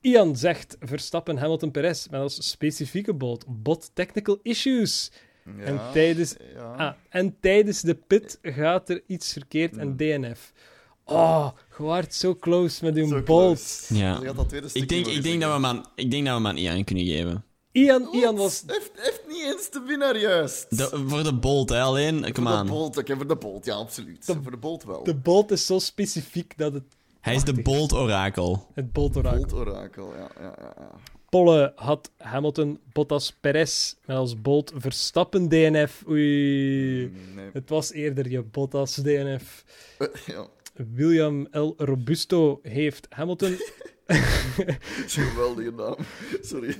Ian zegt Verstappen, Hamilton, Perez met als specifieke bolt bot technical issues. Ja, En tijdens- Ja. Ah, en tijdens de pit gaat er iets verkeerd en DNF. Oh, je waart zo close met uw bolt. Ja. Dat tweede Ik denk, ik, denk dat we aan, ik denk dat we hem aan Ian kunnen geven. Ian, Ian was... Heeft, heeft niet eens de winnaar juist. De- voor de bolt, hè, alleen. Kom voor de bolt, oké, voor de bolt, ja, absoluut. De- voor de bolt wel. De bolt is zo specifiek dat het Hij is de Prachtig. bolt orakel. het bolt orakel. bolt orakel, ja, ja, ja. ja. Polle had Hamilton, Bottas, Perez met als Bolt Verstappen, DNF. Oei. Nee. Het was eerder je Bottas, DNF. ja, William L. Robusto heeft Hamilton... geweldige naam. Sorry.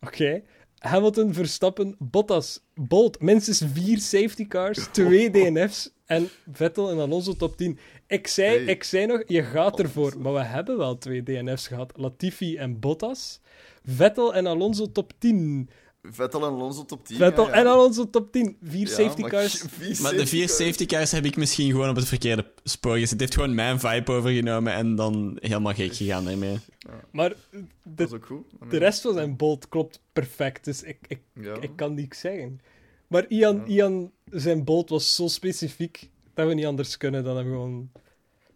Oké. Hamilton, Verstappen, Bottas, Bolt. Minstens vier safety cars, twee DNF's en Vettel en Alonso top 10. Ik zei, Hey. ik zei nog, je gaat ervoor. Maar we hebben wel twee DNF's gehad. Latifi en Bottas. Vettel en Alonso top 10. Vettel en Alonso top 10. Vettel ja, ja. en Alonso top 10. Vier Ja, safety maar cars. vier Maar de vier safety cars heb ik misschien gewoon op het verkeerde spoor gezet. Het heeft gewoon mijn vibe overgenomen en dan helemaal gek gegaan daarmee. Maar Dat de, is ook goed. de rest van zijn bolt klopt perfect. Dus ik, ik, Ja. ik kan niks zeggen. Maar Ian, Ja. Ian zijn bolt was zo specifiek dat we niet anders kunnen dan hem gewoon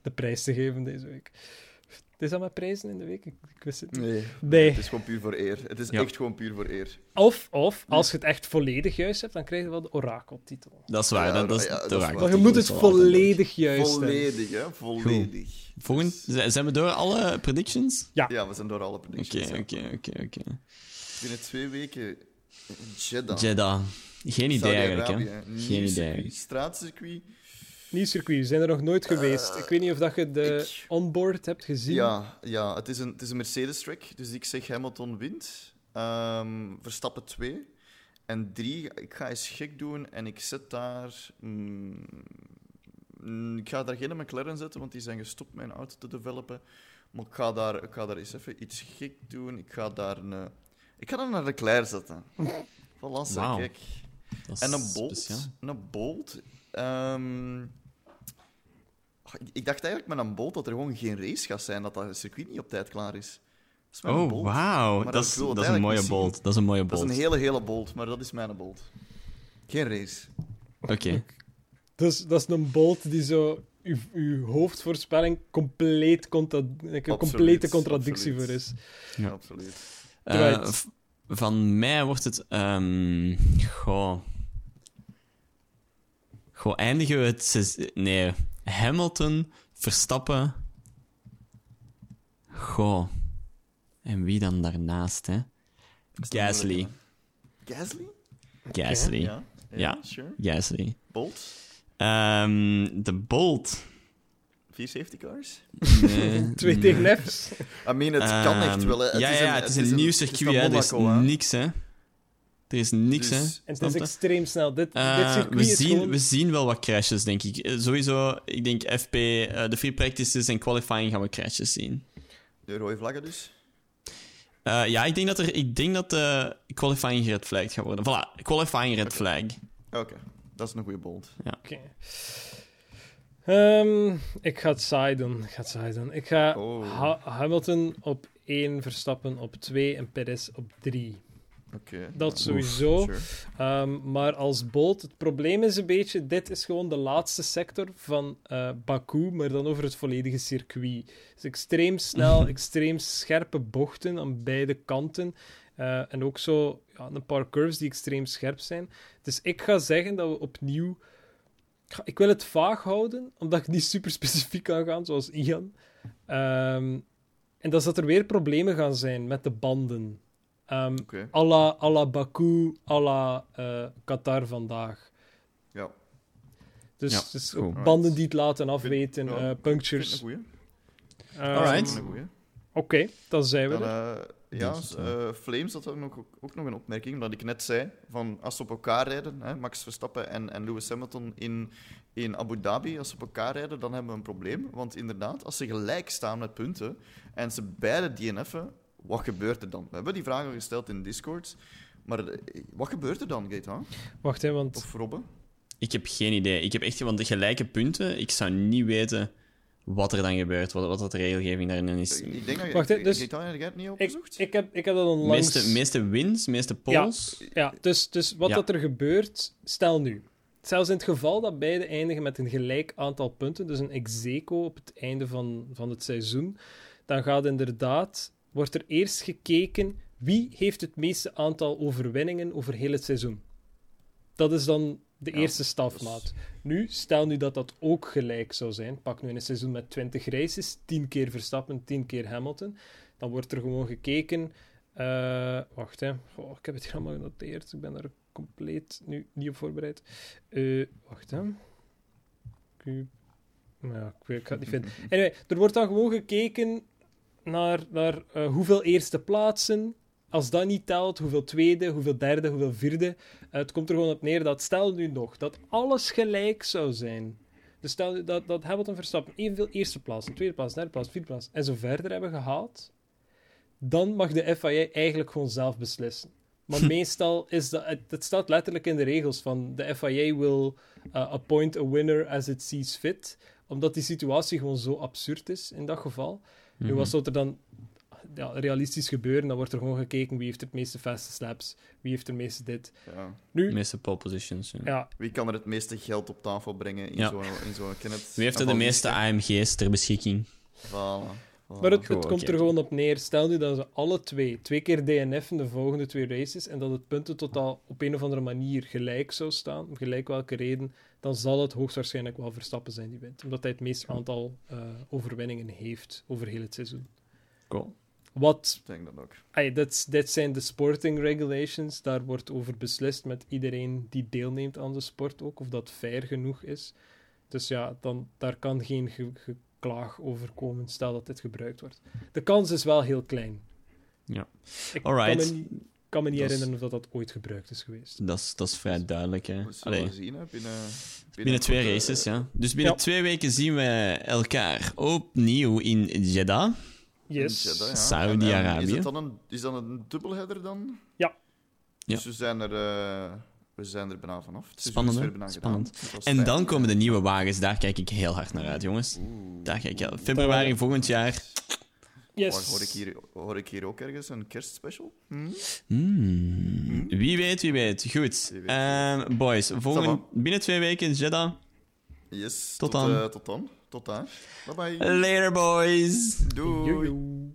de prijs te geven deze week. Is dat met prijzen in de week? Ik, ik wist het niet. Nee. Nee. Het is gewoon puur voor eer. Het is Ja. echt gewoon puur voor eer. Of, of, als je het echt volledig juist hebt, dan krijg je wel de orakeltitel. Dat is waar, Ja, dat, dat is ja, dat waar. Maar je moet het volledig juist hebben. Volledig, hè? Volledig. Volgend, z- zijn we door alle predictions? Ja, we zijn door alle Oké, predictions. ja. oké, oké, oké. Binnen twee weken Jeddah. Jeddah. Geen idee eigenlijk, hè? Geen idee. Straatcircuit. Nieuw circuit, we zijn er nog nooit geweest. Ik weet niet of dat je de Eh, ik- onboard hebt gezien. Ja, ja het is een, het is een Mercedes-track, dus ik zeg Hamilton wint. Ehm, Verstappen 2. En 3, ik ga eens gek doen en ik zet daar... mm, ik ga daar geen McLaren zetten, want die zijn gestopt met een auto te developen. Maar ik ga daar, ik ga daar eens even iets gek doen. Ik ga daar een... eh, Ik ga daar een Leclerc zetten. Voilà, Wauw. kijk. En een Bolt. speciaal. Een Bolt. ehm, ik- dacht eigenlijk met een Bolt dat er gewoon geen race gaat zijn, dat dat circuit niet op tijd klaar is. Dat is mijn Oh, wauw. Dat is, het dat is een mooie bolt. Dat is een mooie Dat bolt. is een hele, hele Bolt, maar dat is mijn Bolt. Geen race. Oké. Dus dat is een bolt die zo uw, uw hoofdvoorspelling compleet contra een Absoluut, complete contradictie absoluut. voor is. Ja. Absoluut. Eh, van mij wordt het... ehm goh. Goh, eindigen we het... Nee. Hamilton, Verstappen... Goh. En wie dan daarnaast, hè? Gasly. Gasly? Gasly. Ja. Ja. Sure. Gasly. Bolt? Ehm, de Bolt. Vier safety cars? Nee, Twee mm. tegen F's. I mean, het kan echt Ehm, wel. Hè. Het ja, is ja, een, het is een nieuw circuit, hè. Hè. niks, hè. Er is niks, Dus- hè. En het is extreem snel. Dit, dit circuit we, zien, gewoon... we zien wel wat crashes, denk ik. Eh, sowieso, ik denk FP, eh, de free practices en qualifying gaan we crashes zien. De rode vlaggen dus. Eh, ja, ik denk dat, er, ik denk dat de qualifying red flag gaat worden. Voilà, qualifying red flag. Oké, dat is een goede bolt. Oké. Ehm, ik ga het saai doen. Ik ga het saai doen. Ik ga Oh. Ha- Hamilton op 1, Verstappen op 2 en Perez op 3. Dat sowieso. Sure. Ehm, maar als boot, het probleem is een beetje, dit is gewoon de laatste sector van eh, Baku, maar dan over het volledige circuit. Dus extreem snel, extreem scherpe bochten aan beide kanten. Eh, en ook zo ja, een paar curves die extreem scherp zijn. Dus ik ga zeggen dat we opnieuw... Ik wil het vaag houden, omdat ik niet super specifiek kan gaan, zoals Ian. Ehm, en dat is dat er weer problemen gaan zijn met de banden. Ehm, Oké. à la, à la Baku, à la eh, Qatar vandaag. Ja. Dus, Ja, dus banden die het laten afweten, ja, eh, ik punctures. een goeie. Ehm, Alright. Oké, dan zijn we Dan, er. eh, ja, Dus, eh, Flames had ook nog, ook nog een opmerking, omdat ik net zei, van als ze op elkaar rijden, hè, Max Verstappen en, en Lewis Hamilton in, in Abu Dhabi, als ze op elkaar rijden, dan hebben we een probleem. Want inderdaad, als ze gelijk staan met punten en ze beide DNF'en, wat gebeurt er dan? We hebben die vraag al gesteld in Discord, maar eh, wat gebeurt er dan, Gaetan? Wacht, hè, want Of Robbe? Ik heb geen idee. Ik heb echt, want de gelijke punten, ik zou niet weten wat er dan gebeurt, wat, wat dat de regelgeving daarin is. Ik denk dat Wacht, hè, je... dus- Gaetan, heb jij het niet ik, opgezocht? ik, heb, ik heb dat onlangs... meeste, meeste wins, meeste polls. Ja, dus, dus wat Ja. dat er gebeurt, stel nu. Zelfs in het geval dat beide eindigen met een gelijk aantal punten, dus een ex aequo op het einde van, van het seizoen, dan gaat inderdaad, wordt er eerst gekeken wie heeft het meeste aantal overwinningen over heel het seizoen. Dat is dan de Ja, eerste stafmaat. Nu, stel nu dat dat ook gelijk zou zijn, pak nu in een seizoen met 20 races, 10 keer Verstappen, 10 keer Hamilton, dan wordt er gewoon gekeken Eh, wacht, hè. Ik heb het hier allemaal genoteerd. Ik ben er compleet nu niet op voorbereid. Eh, wacht, hè. Ja, ik, weet- ik ga het niet vinden. Anyway, er wordt dan gewoon gekeken naar, naar eh, hoeveel eerste plaatsen. Als dat niet telt, hoeveel tweede, hoeveel derde, hoeveel vierde. Eh, het komt er gewoon op neer dat, stel nu nog, dat alles gelijk zou zijn. Dus stel dat, dat Hamilton en Verstappen evenveel eerste plaats, tweede plaats, derde plaats, vierde plaats en zo verder hebben gehaald, dan mag de FIA eigenlijk gewoon zelf beslissen. Maar meestal is dat, het, het staat letterlijk in de regels van de FIA will uh, appoint a winner as it sees fit, omdat die situatie gewoon zo absurd is in dat geval. Nu, Mhm. wat zou er dan ja, realistisch gebeuren? Dan wordt er gewoon gekeken wie heeft het meeste fast slaps, wie heeft er meeste dit. Ja. Nu, De meeste pole positions. ja. ja, Wie kan er het meeste geld op tafel brengen in Ja. zo'n in zo'n Kenneth? Wie heeft er de meeste AMG's ter beschikking? Voilà. Voilà. Maar het, komt er gewoon op neer. Stel nu dat ze alle twee, twee keer DNF in de volgende twee races, en dat het puntentotaal op een of andere manier gelijk zou staan, om gelijk welke reden, dan zal het hoogstwaarschijnlijk wel Verstappen zijn die wint. Omdat hij het meeste aantal eh, overwinningen heeft over heel het seizoen. Cool. Wat, Ik denk dat ook. zijn de sporting regulations, daar wordt over beslist met iedereen die deelneemt aan de sport ook, of dat fair genoeg is. Dus ja, dan, daar kan geen ge- geklaag over komen, stel dat dit gebruikt wordt. De kans is wel heel klein. Ja. Ik Alright. kan me niet, kan me niet Dat herinneren of dat, dat ooit gebruikt is geweest. Dat is, dat is vrij duidelijk, hè. Allee, zien, hè. Binnen, binnen twee korte- races, ja. Dus binnen Ja. twee weken zien we elkaar opnieuw in Jeddah. Yes. Ja. Saudi-Arabië. Eh, Is, het dan een, is dat een dubbelheader dan? Ja. Ja. Dus we zijn er, eh, we zijn er bijna vanaf. Het Spannend, is hè? weer bijna Spannend. gedaan. Het was En dan komen de nieuwe wagens. Daar kijk ik heel hard naar uit, jongens. Oeh. Daar kijk ik heel... Februari volgend jaar. Yes. Hoor ik, hier, hoor ik hier ook ergens een kerstspecial? Hm? Hmm. Wie weet, wie weet. Goed. Wie weet, Ehm, boys, volgende, binnen twee weken Jeddah. Yes. Tot tot, dan. eh, tot dan. Tot daar. Bye bye. Later, boys. Doei. Joejoe.